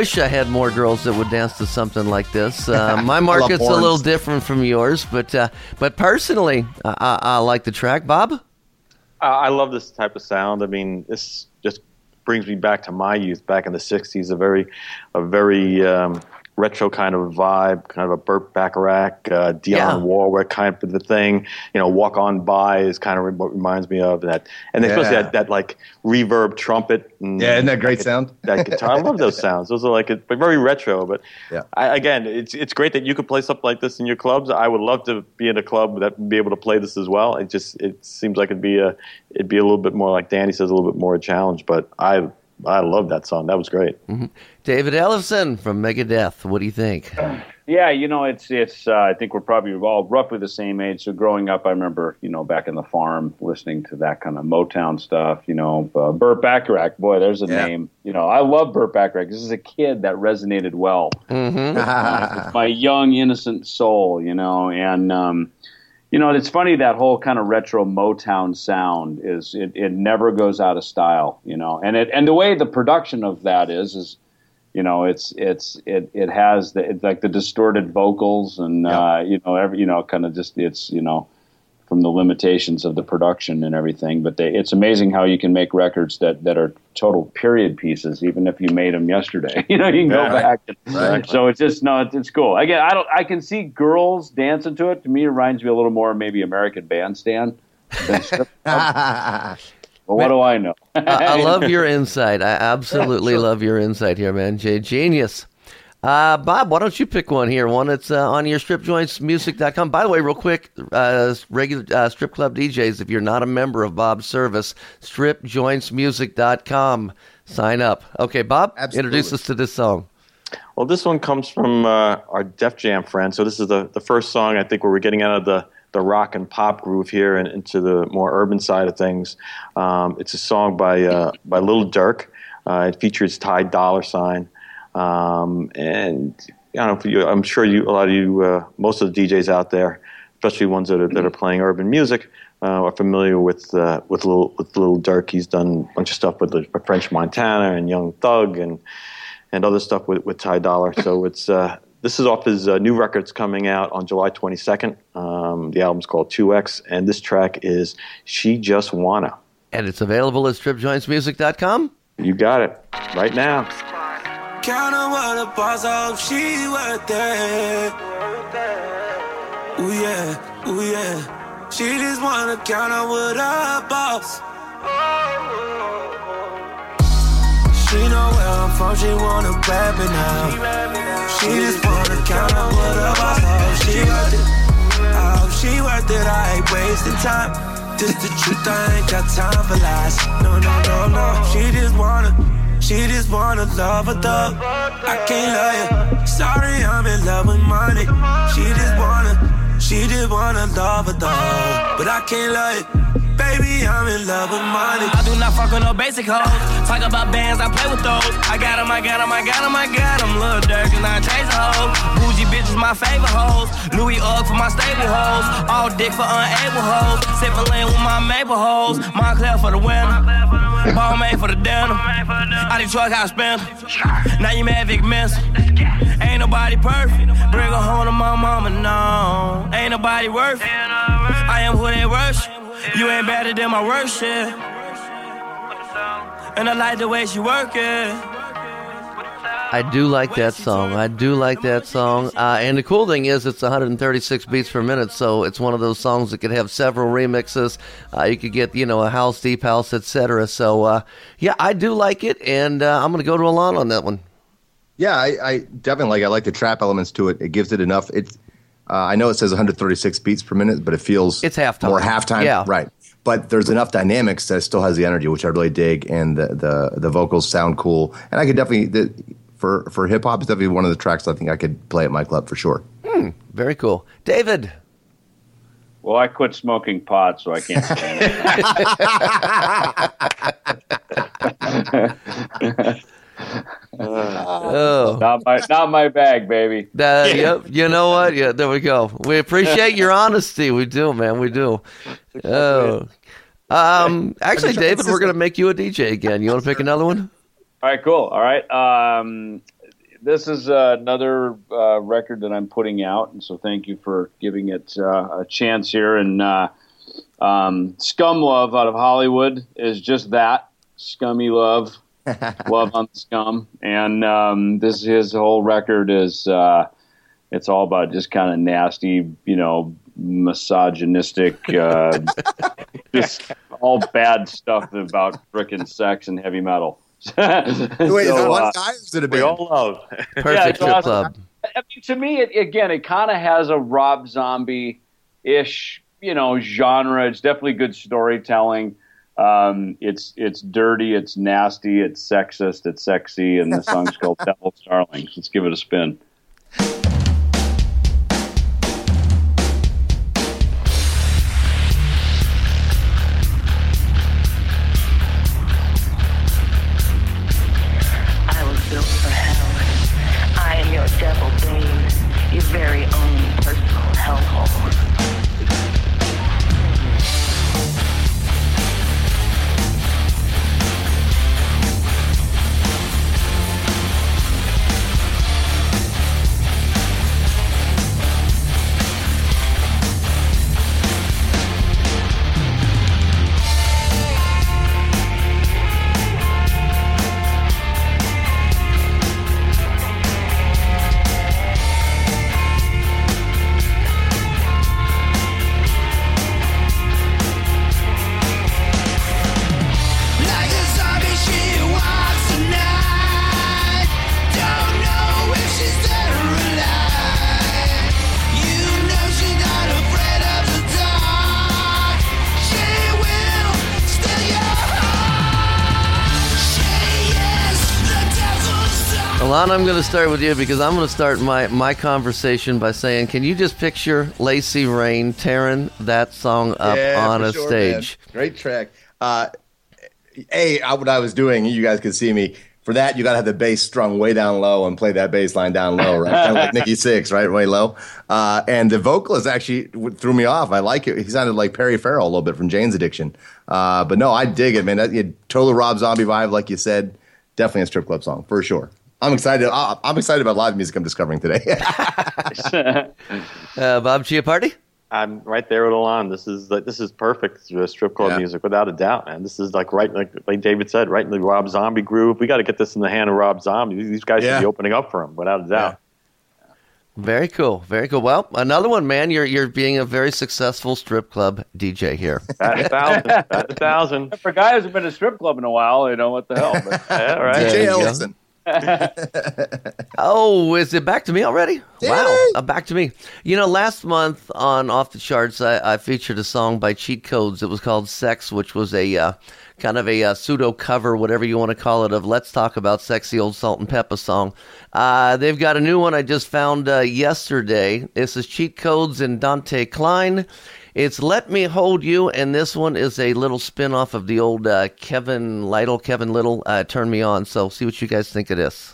Wish I had more girls that would dance to something like this. *laughs* Uh, my market's a little different from yours, but uh, but personally, I, I, I like the track. Bob, I I love this type of sound. I mean, this just brings me back to my youth, back in the '60s. A very, a very um, retro kind of vibe, kind of a Burt Bacharach, uh, Dionne Yeah. Warwick kind of the thing. You know, "Walk On By" is kind of what reminds me of that, and especially that, that like reverb trumpet. And Yeah, isn't that great sound? that guitar. I love those *laughs* sounds. Those are like but very retro. But Yeah. I, again, it's it's great that you could play something like this in your clubs. I would love to be in a club that would be able to play this as well. It just it seems like it'd be a it'd be a little bit more like Danny says, a little bit more a challenge. But I I love that song. That was great. David Ellefson from Megadeth. What do you think? Yeah, you know, it's it's. Uh, I think we're probably all roughly the same age. So growing up, I remember, you know, back in the farm, listening to that kind of Motown stuff. You know, uh, Burt Bacharach. Boy, there's a Yeah. name. You know, I love Burt Bacharach. This is a kid that resonated well with *laughs* my young innocent soul. You know, and um, you know, it's funny that whole kind of retro Motown sound is it, it never goes out of style. You know, and it and the way the production of that is is you know it's it's it it has the it's like the distorted vocals and uh, you know every you know kind of just it's you know from the limitations of the production and everything but they, it's amazing how you can make records that that are total period pieces even if you made them yesterday *laughs* you know you can go Yeah, right. back and, Right. so it's just no it's, it's cool again i don't i can see girls dancing to it to me it reminds me a little more maybe american bandstand *laughs* but what do i know I, I *laughs* love your insight. I absolutely love your insight here, man. Jay Genius. Uh, Bob, why don't you pick one here? One that's uh, on your stripjointsmusic.com. By the way, real quick, uh, regular uh, strip club DJs, if you're not a member of Bob's service, stripjointsmusic.com. Sign up. Okay, Bob, Absolutely. introduce us to this song. Well, this one comes from uh, our Def Jam friend. So this is the, the first song I think where we're getting out of the, the rock and pop groove here and into the more urban side of things. Um, it's a song by uh, by Lil Durk. Uh, it features Ty Dolla Sign, um, and I don't know if you, I'm sure you a lot of you uh, most of the DJs out there, especially ones that are that are playing urban music. Uh, are familiar with uh, with little with Lil Durk. He's done a bunch of stuff with the French Montana and Young Thug and and other stuff with, with Ty Dolla. So it's uh, this is off his uh, new records coming out on July 22nd. Um, the album's called 2X, and this track is "She Just Wanna." And it's available at stripjointsmusic.com. You got it right now. Count on what the boss off, she worth it. Ooh yeah, ooh yeah. She just wanna count on what her boss. She know where I'm from, she wanna grab it now. She just wanna count on what her boss off, she worth it. Oh, she worth it, I ain't wasting time. Just the truth, I ain't got time for lies. No, no, no, no. She just wanna, she just wanna love a thug. I can't love you. Sorry, I'm in love with money. She just wanna, she just wanna love a thug. But I can't love you. Baby, I'm in love with money. I do not fuck with no basic hoes. Talk about bands, I play with those. I got 'em, I got 'em, I got 'em, I got 'em. Lil Durk and I chase hoes. Bougie bitches, my favorite hoes. Louis Ugg for my stable hoes. All dick for unable hoes. Sippin' lean with my maple hoes. Moncler for the winter. Ball made for the dinner. I Detroit, I spend. Now you mad Vic Mensa. Ain't nobody perfect. Bring her home to my mama, no. Ain't nobody worth it. I am who they worship. You ain't better than my worship. And I like the way she work it. I do like that song. I do like that song. Uh, and the cool thing is, it's 136 beats per minute, so it's one of those songs that could have several remixes. Uh, you could get, you know, a house, deep house, etc. So, uh, yeah, I do like it, and uh, I'm going to go to Alon on that one. Yeah, I, I definitely like. I like the trap elements to it. It gives it enough. It's. Uh, I know it says 136 beats per minute, but it feels It's halftime. more halftime. Yeah. right. But there's enough dynamics that it still has the energy, which I really dig, and the the, the vocals sound cool. And I could definitely the, for for hip hop, it's definitely one of the tracks I think I could play at my club for sure. Very cool. David. well i quit smoking pot so i can't stand it *laughs* *laughs* *laughs* Oh. *laughs* not my not my bag baby Uh, *laughs* yep. You know what? Yeah, there we go. We appreciate your honesty. We do, man. We do. Oh. Um, actually, David, we're going to make you a DJ again. You want to pick another one? All right, cool. All right. Um, this is uh, another uh, record that I'm putting out, and so thank you for giving it uh, a chance here. And uh, um, Scum Love out of Hollywood is just that scummy love, *laughs* love on the scum. And um, this his whole record is uh, it's all about just kind of nasty, you know, misogynistic, uh, *laughs* just all bad stuff about frickin' sex and heavy metal. *laughs* Wait, is So, it one uh, guy is it a We band? all love. Perfect it's Strip awesome. Club. I mean, to me, it, again, it kind of has a Rob Zombie ish, you know, genre. It's definitely good storytelling. Um, it's it's dirty, it's nasty, it's sexist, it's sexy, and the song's called *laughs* "Devil's Darlings." Let's give it a spin. I'm going to start with you because I'm going to start my, my conversation by saying, can you just picture Lacey Rain tearing that song up Yeah, on a sure, stage? man. Great track. Uh, a, I, what I was doing, you guys could see me. For that, you got to have the bass strung way down low and play that bass line down low, right? kind of like Nikki *laughs* Sixx, right? Way low. Uh, and the vocalist actually threw me off. I like it. He sounded like Perry Farrell a little bit from Jane's Addiction. Uh, but no, I dig it, man. That, you total Rob Zombie vibe, like you said. Definitely a strip club song for sure. I'm excited. I, I'm excited about live music I'm discovering today. *laughs* Uh, Bob Chiappardi? I'm right there with Alon. This is like this is perfect for strip club Yeah. music without a doubt, man. This is like right like like David said, right in the Rob Zombie groove. We got to get this in the hand of Rob Zombie. These guys Yeah. should be opening up for him without a doubt. Very cool. Very cool. Well, another one, man. You're you're being a very successful strip club DJ here. At *laughs* a thousand, at a thousand. For a guy who hasn't been to a strip club in a while, you know what the hell. But, *laughs* Yeah, right. DJ. Ellefson. Oh, is it back to me already? Wow, Yay! uh, back to me. You know, last month on Off the Charts, I, I featured a song by Cheat Codes. It was called "Sex," which was a uh, kind of a uh, pseudo cover, whatever you want to call it, of "Let's Talk About Sexy Old Salt-N-Pepa" song. Uh, they've got a new one I just found uh, yesterday. This is Cheat Codes and Dante Klein. It's "Let Me Hold You," and this one is a little spin off of the old uh, Kevin Lyttle, Kevin Little, uh, "Turn Me On." So, see what you guys think of this.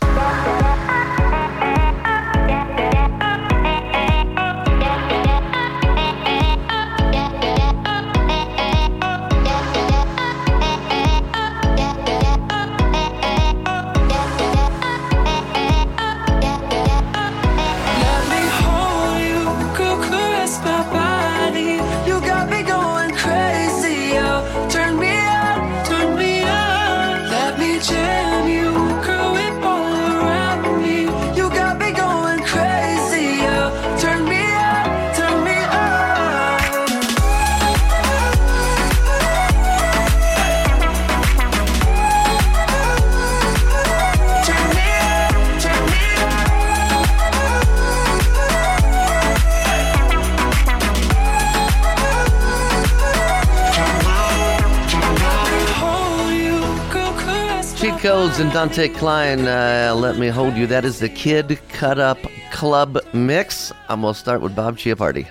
My and Dante Klein, uh, Let Me Hold You. That is the Kid Cut Up Club Mix. I'm going to start with Bob Chiappardi.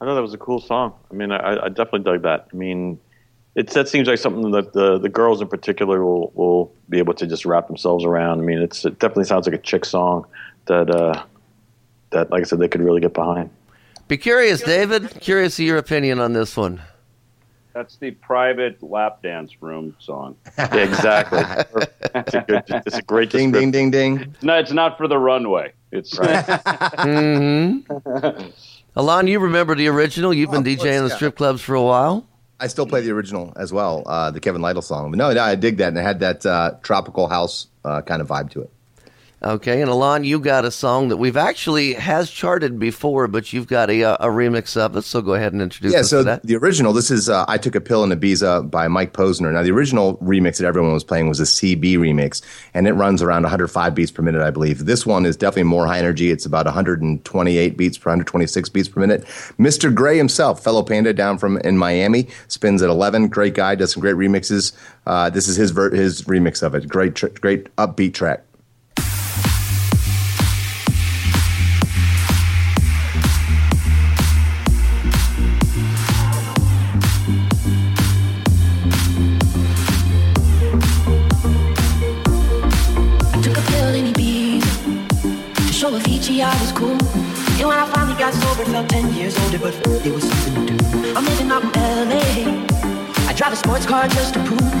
I thought that was a cool song. I mean, I, I definitely dug that. I mean, it that seems like something that the the girls in particular will will be able to just wrap themselves around. I mean, it's it definitely sounds like a chick song that uh, that like I said they could really get behind. Be curious, David. Curious of your opinion on this one. That's the private lap dance room song. Yeah, *laughs* exactly. it's, a good, it's a great Ding, ding, ding, ding. No, it's not for the runway. It's *laughs* hmm Alon, you remember the original? You've been Of course, DJing in the yeah. strip clubs for a while. I still play the original as well, uh, the Kevin Lyttle song. But no, no, I dig that, and it had that uh, tropical house uh, kind of vibe to it. Okay, and Alon, you got a song that we've actually has charted before, but you've got a, uh, a remix of it. So go ahead and introduce yeah, so the original, this is uh, I Took a Pill in Ibiza by Mike Posner. Now, the original remix that everyone was playing was a Seeb remix, and it runs around 105 beats per minute, I believe. This one is definitely more high energy. It's about 128 beats per 126 beats per minute. Mr. Gray himself, fellow panda down from in Miami, spins at 11. Great guy, does some great remixes. Uh, this is his ver- his remix of it. Great, tr- great upbeat track. Drive a sports car just to prove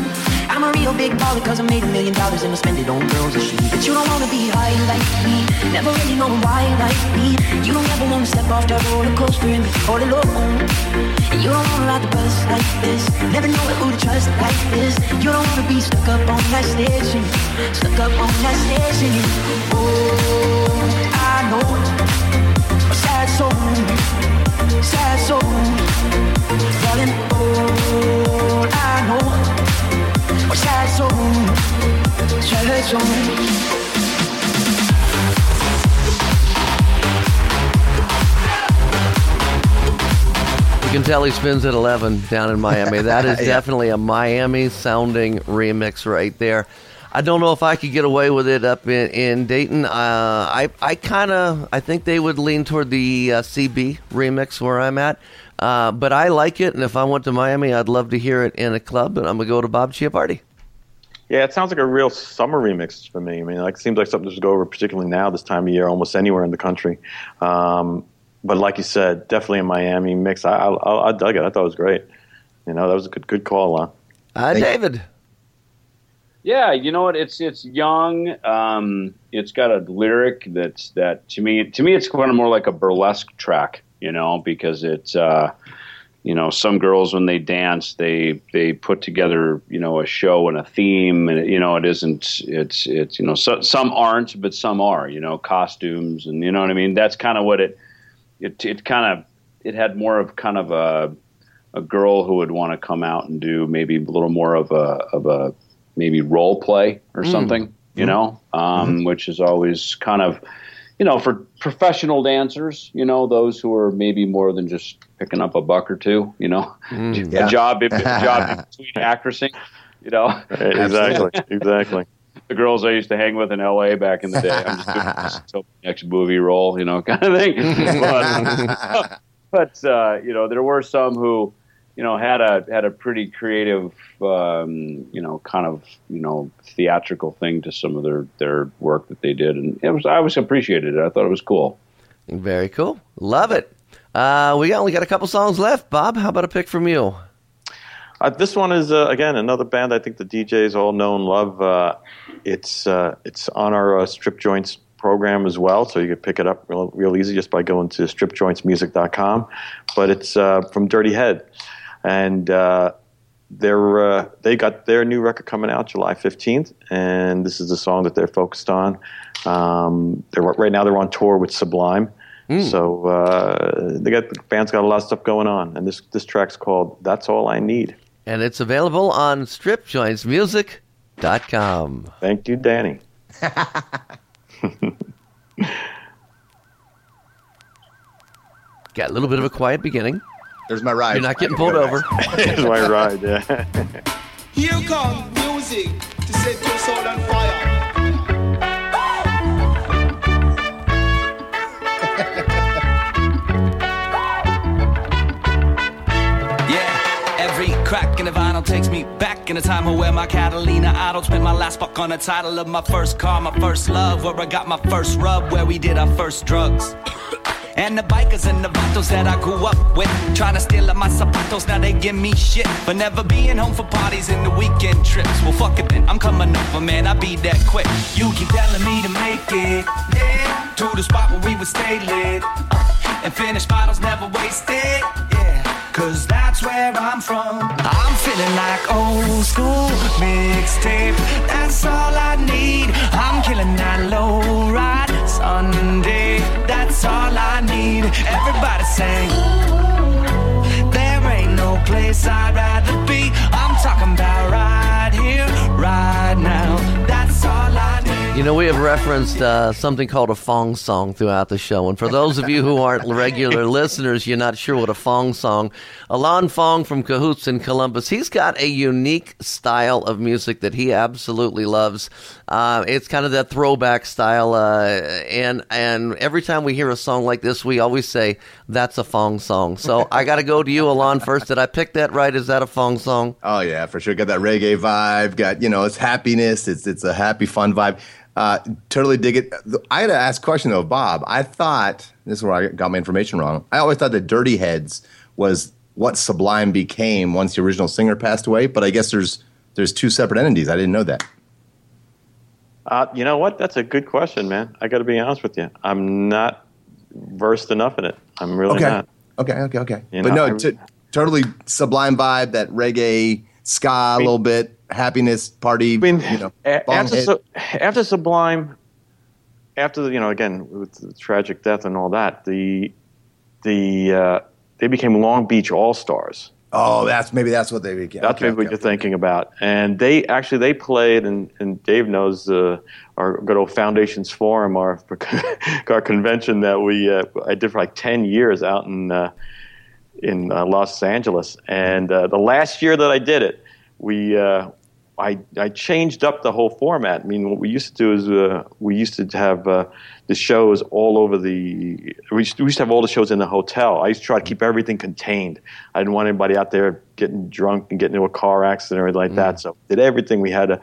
I'm a real big baller cause I made a million dollars and I spend it on girls and shit. But you don't wanna be high like me, never really know why like me. You don't ever wanna step off that roller coaster and be all alone. And you don't wanna ride the bus like this, never know who to trust like this. You don't wanna be stuck up on that station, stuck up on that station. Oh, I know a sad soul, sad soul, darling. Oh, I know a sad soul, sad soul. You can tell he spins at 11 down in Miami. That is *laughs* Yeah. definitely a Miami sounding remix right there. I don't know if I could get away with it up in, in Dayton. Uh, I, I kind of, I think they would lean toward the uh, Seeb remix where I'm at. Uh, but I like it, and if I went to Miami, I'd love to hear it in a club, and I'm going to go to Bob Chiappardi. Yeah, it sounds like a real summer remix for me. I mean, like, it seems like something to go over, particularly now, this time of year, almost anywhere in the country. Um, but like you said, definitely a Miami mix. I, I, I dug it. I thought it was great. You know, that was a good, good call, Lon. Uh, David. Yeah, you know what? It's it's young. Um, it's got a lyric that's that to me to me it's kind of more like a burlesque track, you know, because it's uh, you know some girls when they dance they they put together you know a show and a theme and you know it isn't it's it's you know so, some aren't but some are you know costumes and you know what I mean. That's kind of what it it it kind of it had more of kind of a a girl who would want to come out and do maybe a little more of a of a maybe role play or Mm. something, you know, um, which is always kind of, you know, for professional dancers, you know, those who are maybe more than just picking up a buck or two, you know, *laughs* Yeah. a job, *laughs* a job between actressing, you know, Right, exactly, *laughs* exactly. The girls I used to hang with in L.A. back in the day, I'm just doing this until the next movie role, you know, kind of thing. but, but uh, you know, there were some who, you know, had a had a pretty creative, um, you know, kind of you know theatrical thing to some of their their work that they did, and it was I always appreciated it. I thought it was cool. Very cool. Love it. Uh, we only got a couple songs left. Bob, how about a pick from you? Uh, this one is uh, again another band I think the DJs all know and love. Uh, it's uh, it's on our uh, Strip Joints program as well, so you can pick it up real, real easy just by going to stripjointsmusic.com. But it's uh, from Dirty Head, and uh, they're uh, they got their new record coming out July fifteenth, and this is the song that they're focused on. Um, they're right now they're on tour with Sublime. So uh, they got the band's got a lot of stuff going on, and this this track's called "That's All I Need." And it's available on stripjointsmusic.com. Thank you, Danny. *laughs* *laughs* Got a little bit of a quiet beginning. There's my ride. You're not getting *laughs* pulled over. *laughs* Here's my ride. Yeah. Here comes music to set your soul on fire. *laughs* Yeah, every crack in the vinyl takes me back in the time where my Catalina idol spent my last buck on the title of my first car, my first love, where I got my first rub, where we did our first drugs. And the bikers and the vatos that I grew up with. Trying to steal up my zapatos, now they give me shit. For never being home for parties and the weekend trips. Well, fuck it then, I'm coming over, man, I be that quick. You keep telling me to make it, yeah. To the spot where we would stay lit. uh, and finish bottles never wasted, yeah. Cause that's where I'm from. I'm feeling like old school mixtape. That's all I need. I'm killing that low ride Sunday. That's all I need. Everybody sing. There ain't no place I'd rather be. I'm talking about right here, right now. You know, we have referenced uh, something called a Fong song throughout the show. And for those of you who aren't regular *laughs* listeners, you're not sure what a Fong song. Alon Fong from Cahoots in Columbus, he's got a unique style of music that he absolutely loves. Uh, it's kind of that throwback style. Uh, and, and every time we hear a song like this, we always say, that's a Fong song. So I got to go to you, Alon, first. Did I pick that right? Is that a Fong song? Oh yeah, for sure. Got that reggae vibe. Got you know, it's happiness. It's it's a happy, fun vibe. Uh, totally dig it. I had to ask a question though, Bob. I thought this is where I got my information wrong. I always thought that Dirty Heads was what Sublime became once the original singer passed away. But I guess there's there's two separate entities. I didn't know that. Uh, you know what? That's a good question, man. I got to be honest with you. I'm not versed enough in it. I'm really okay. not. Okay. Okay. Okay. You but know, no, I- t- totally Sublime vibe. That reggae, ska, a little bit, happiness, party. you know, A- bong after. Su- after Sublime, after the, you know again with the tragic death and all that, the the uh, they became Long Beach All Stars. Oh, that's maybe that's what they became. That's okay, maybe what you're thinking about. And they actually they played, and, and Dave knows uh, our good old Foundations Forum, our *laughs* our convention that we uh, I did for like ten years out in uh, in uh, Los Angeles. And uh, the last year that I did it, we uh, I I changed up the whole format. I mean, what we used to do is uh, we used to have uh, the shows all over the. We used, we used to have all the shows in the hotel. I used to try to keep everything contained. I didn't want anybody out there getting drunk and getting into a car accident or anything like that. So did everything. We had a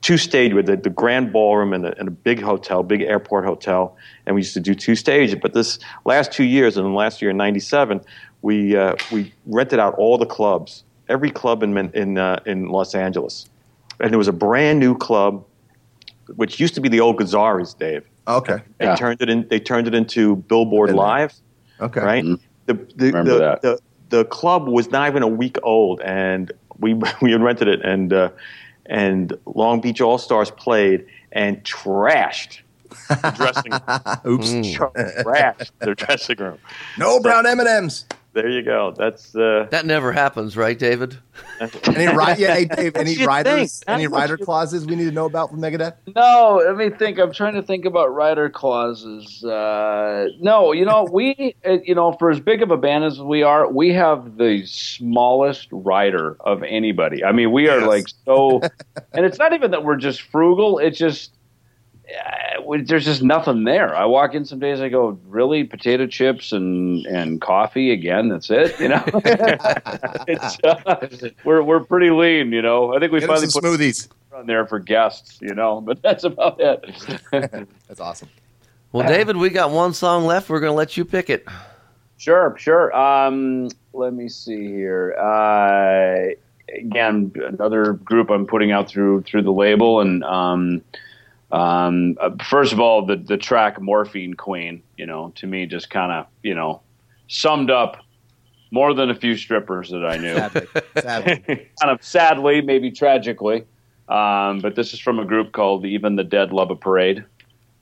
two stage with the, the grand ballroom and a, and a big hotel, big airport hotel, and we used to do two stages. But this last two years, and the last year in '97, we uh, we rented out all the clubs, every club in in uh, in Los Angeles, and there was a brand new club, which used to be the old Gazzarri's, Dave. Okay. They turned it in. They turned it into Billboard Live. Okay. Right. The the Remember the, that. the the club was not even a week old, and we *laughs* we had rented it, and uh, and Long Beach All Stars played and trashed the dressing. *laughs* Oops. trashed their dressing room. No brown M and M's. There you go. That's uh, That never happens, right, David? *laughs* Any ri- yeah, hey Dave, any What riders, any rider you- clauses we need to know about from Megadeth? No, let me think. I'm trying to think about rider clauses. Uh, no, you know, we, uh, you know, for as big of a band as we are, we have the smallest rider of anybody. I mean, we are like so, and it's not even that we're just frugal. It's just, we, there's just nothing there. I walk in some days, I go, really, potato chips and and coffee again. That's it. You know, *laughs* it's, uh, we're we're pretty lean. You know, I think we Get finally some put smoothies. on there for guests. You know, *laughs* but that's about it. *laughs* That's awesome. Well, David, we got one song left. We're going to let you pick it. Sure, sure. Um, let me see here. Uh, again, another group I'm putting out through through the label, and um, um, uh, first of all, the the track "Morphine Queen," you know, to me, just kind of you know summed up more than a few strippers that I knew. Sadly, *laughs* sadly. kind of sadly, maybe tragically. Um, but this is from a group called Even the Dead Love a Parade.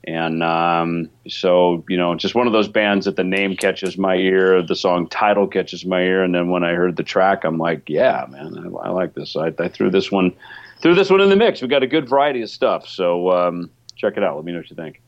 And um, so, you know, just one of those bands that the name catches my ear, the song title catches my ear, and then when I heard the track, I'm like, yeah, man, I, I like this. I, I threw this one, threw this one in the mix. We got a good variety of stuff. So um, check it out. Let me know what you think.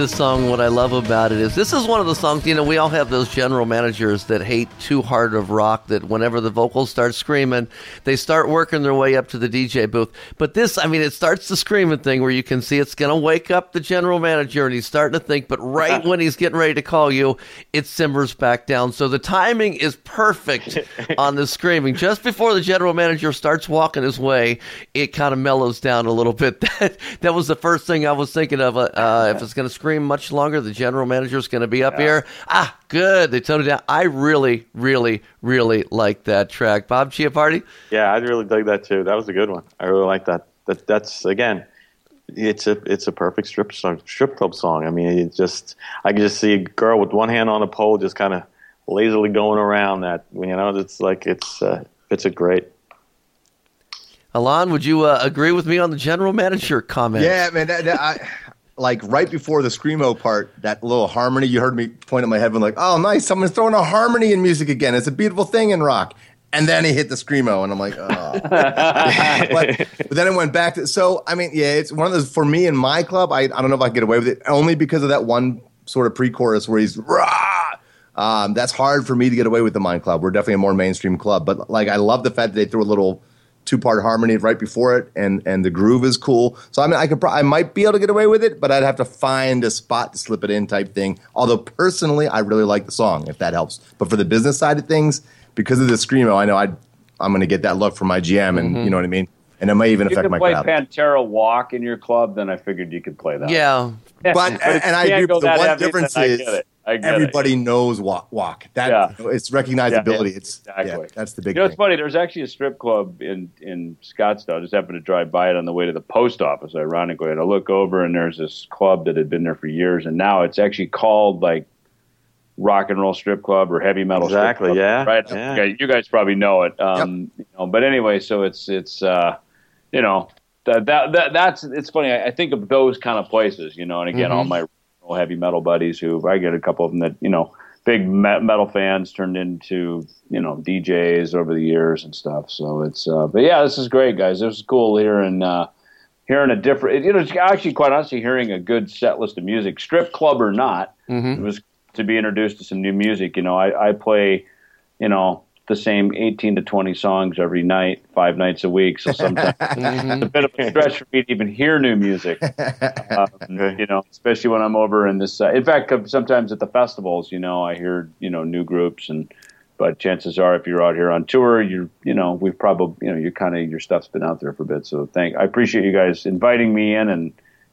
This song? What I love about it is this is one of the songs. You know, we all have those general managers that hate too hard of rock. That whenever the vocals start screaming, they start working their way up to the DJ booth. But this, I mean, it starts the screaming thing where you can see it's going to wake up the general manager, and he's starting to think. But right when he's getting ready to call you, it simmers back down. So the timing is perfect *laughs* on the screaming. Just before the general manager starts walking his way, it kind of mellows down a little bit. *laughs* That that was the first thing I was thinking of. Uh, uh, if it's going to scream much longer, the general manager is going to be up here. Ah, good. They toned it down. I really, really, really like that track. Bob Chiappardi? Yeah, I really dug that too. That was a good one. I really like that. That that's again, it's a it's a perfect strip song, strip club song. I mean, it just I can just see a girl with one hand on a pole, just kind of lazily going around. That you know, it's like it's uh, it's a great. Alon, would you uh, agree with me on the general manager comment? Yeah, man. That, that, I, like right before the screamo part, that little harmony you heard me point at my head, and like, oh, nice, someone's throwing a harmony in music again. It's a beautiful thing in rock. And then he hit the screamo, and I'm like, oh. *laughs* but, but then it went back to. So I mean, yeah, it's one of those for me in my club. I, I don't know if I can get away with it only because of that one sort of pre-chorus where he's rah. Um, that's hard for me to get away with the Mind Club. We're definitely a more mainstream club, but like I love the fact that they threw a little two-part harmony right before it, and and the groove is cool. So I mean, I could pro- I might be able to get away with it, but I'd have to find a spot to slip it in, type thing. Although personally, I really like the song, if that helps. But for the business side of things, because of the screamo, I know I I'm going to get that look from my GM, and Mhm. you know what I mean. And it may even you affect could my play crowd. Pantera Walk in your club, then I figured you could play that. Yeah, *laughs* But if and I you can't agree. The one heavy, difference I is get it. I get it. everybody knows walk. Walk that Yeah. you know, it's recognizability. Yeah, it's exactly. yeah, that's the big You know, it's thing. funny. There's actually a strip club in in Scottsdale. I just happened to drive by it on the way to the post office. Ironically, and I look over and there's this club that had been there for years, and now it's actually called like rock and roll strip club or heavy metal. strip Exactly, club, yeah, Right. yeah. You, guys, you guys probably know it. Um, you know, but anyway, so it's it's uh, you know that, that that that's it's funny. I, I think of those kind of places. You know, and again, all Mhm. my heavy metal buddies who I get a couple of them that you know big metal fans turned into you know DJs over the years and stuff. So it's uh, but yeah, this is great, guys. This is cool hearing uh, hearing a different. You know, it's actually quite honestly hearing a good set list of music, strip club or not. It was to be introduced to some new music. You know, I, I play you know the same 18 to 20 songs every night, five nights a week. So sometimes *laughs* it's a bit of a stretch for me to even hear new music. *laughs* Um, you know, especially when I'm over in this. Uh, in fact, sometimes at the festivals, you know, I hear you know new groups, and but chances are, if you're out here on tour, you're you know we've probably you know you're kind of your stuff's been out there for a bit. So thank I appreciate you guys inviting me in and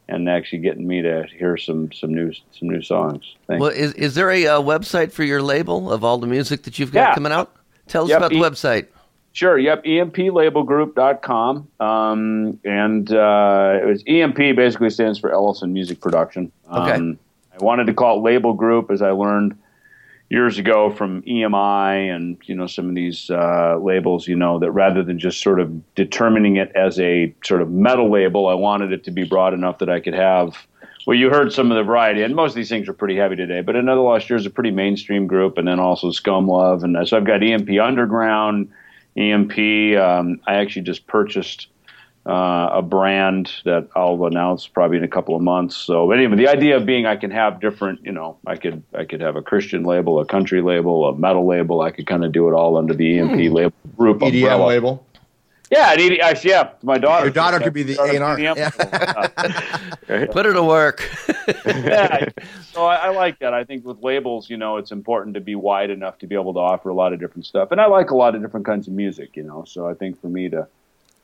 and actually getting me to hear some some new some new songs. Thank Well, is is there a uh, website for your label of all the music that you've got Yeah. coming out? Tell us Yep, about the e- website. Sure. Yep. EMPLabelgroup.com. Um, and uh, it was EMP basically stands for Ellefson Music Production. Okay. Um, I wanted to call it Label Group as I learned years ago from EMI and you know some of these uh, labels. You know that rather than just sort of determining it as a sort of metal label, I wanted it to be broad enough that I could have. Well, you heard some of the variety, and most of these things are pretty heavy today. But Another Lost Year is a pretty mainstream group, and then also Scum Love, and uh, so I've got EMP Underground, EMP. Um, I actually just purchased uh, a brand that I'll announce probably in a couple of months. So anyway, the idea of being I can have different, you know, I could I could have a Christian label, a country label, a metal label. I could kind of do it all under the EMP Hmm. label group EDM umbrella. label. Yeah, an ED, actually, yeah, my daughter. Your daughter could be the A&R. *laughs* *laughs* Put her to work. *laughs* yeah. So I, I like that. I think with labels, you know, it's important to be wide enough to be able to offer a lot of different stuff. And I like a lot of different kinds of music, you know. So I think for me to,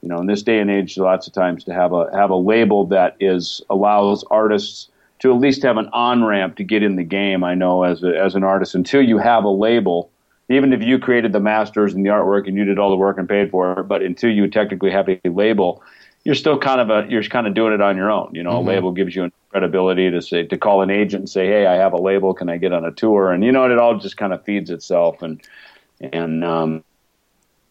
you know, in this day and age, lots of times to have a have a label that is allows artists to at least have an on ramp to get in the game. I know as a, as an artist, until you have a label, even if you created the masters and the artwork and you did all the work and paid for it, but until you technically have a label, you're still kind of a you're kind of doing it on your own. You know, Mhm. a label gives you credibility to say to call an agent and say, "Hey, I have a label. Can I get on a tour?" And you know, it all just kind of feeds itself, and and um,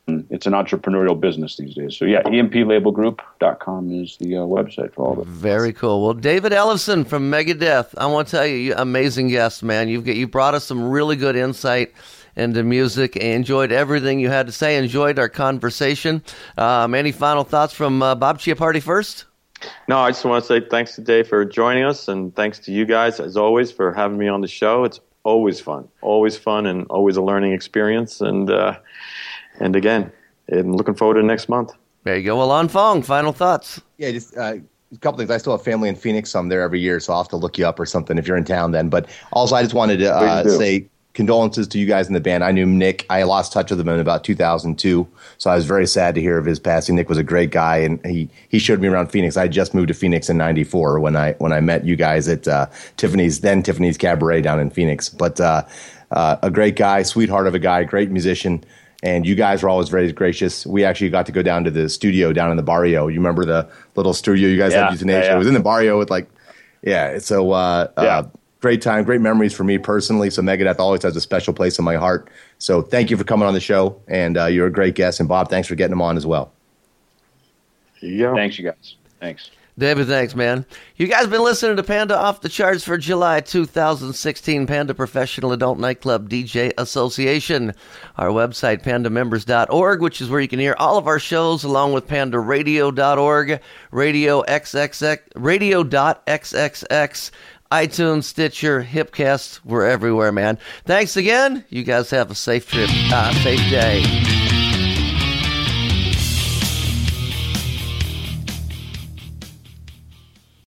it's an entrepreneurial business these days. So yeah, emplabelgroup.com is the uh, website for all of it. Very cool. Well, David Ellefson from Megadeth, I want to tell you, you amazing guest, man. You've got, you brought us some really good insight into music. I enjoyed everything you had to say. Enjoyed our conversation. Um, any final thoughts from uh, Bob Chiappardi first? No, I just want to say thanks today for joining us, and thanks to you guys as always for having me on the show. It's always fun, always fun, and always a learning experience. And uh, and again, and looking forward to next month. There you go. Well, on Fong, final thoughts. Yeah, just uh, a couple things. I still have family in Phoenix. So I'm there every year, so I'll have to look you up or something if you're in town then. But also, I just wanted to uh, say condolences to you guys in the band. I knew Nick. I lost touch with him in about 2002, so I was very sad to hear of his passing. Nick was a great guy, and he he showed me around Phoenix. I just moved to Phoenix in '94 when I when I met you guys at uh, Tiffany's, then Tiffany's Cabaret down in Phoenix. But uh, uh, a great guy, sweetheart of a guy, great musician. And you guys were always very gracious. We actually got to go down to the studio down in the barrio. You remember the little studio you guys Yeah, had Youthanasia? yeah, yeah. It was in the barrio with like, yeah. So uh, Yeah. Great time, great memories for me personally. So Megadeth always has a special place in my heart. So thank you for coming on the show, and uh, you're a great guest. And Bob, thanks for getting him on as well. Yeah. Thanks, you guys. Thanks. David, thanks, man. You guys been listening to Panda Off the Charts for July 2016 Panda Professional Adult Nightclub DJ Association. Our website, pandamembers.org, which is where you can hear all of our shows along with pandaradio.org, radio XXX, radio.xxx, iTunes, Stitcher, Hipcast. We're everywhere, man. Thanks again. You guys have a safe trip, uh, safe day.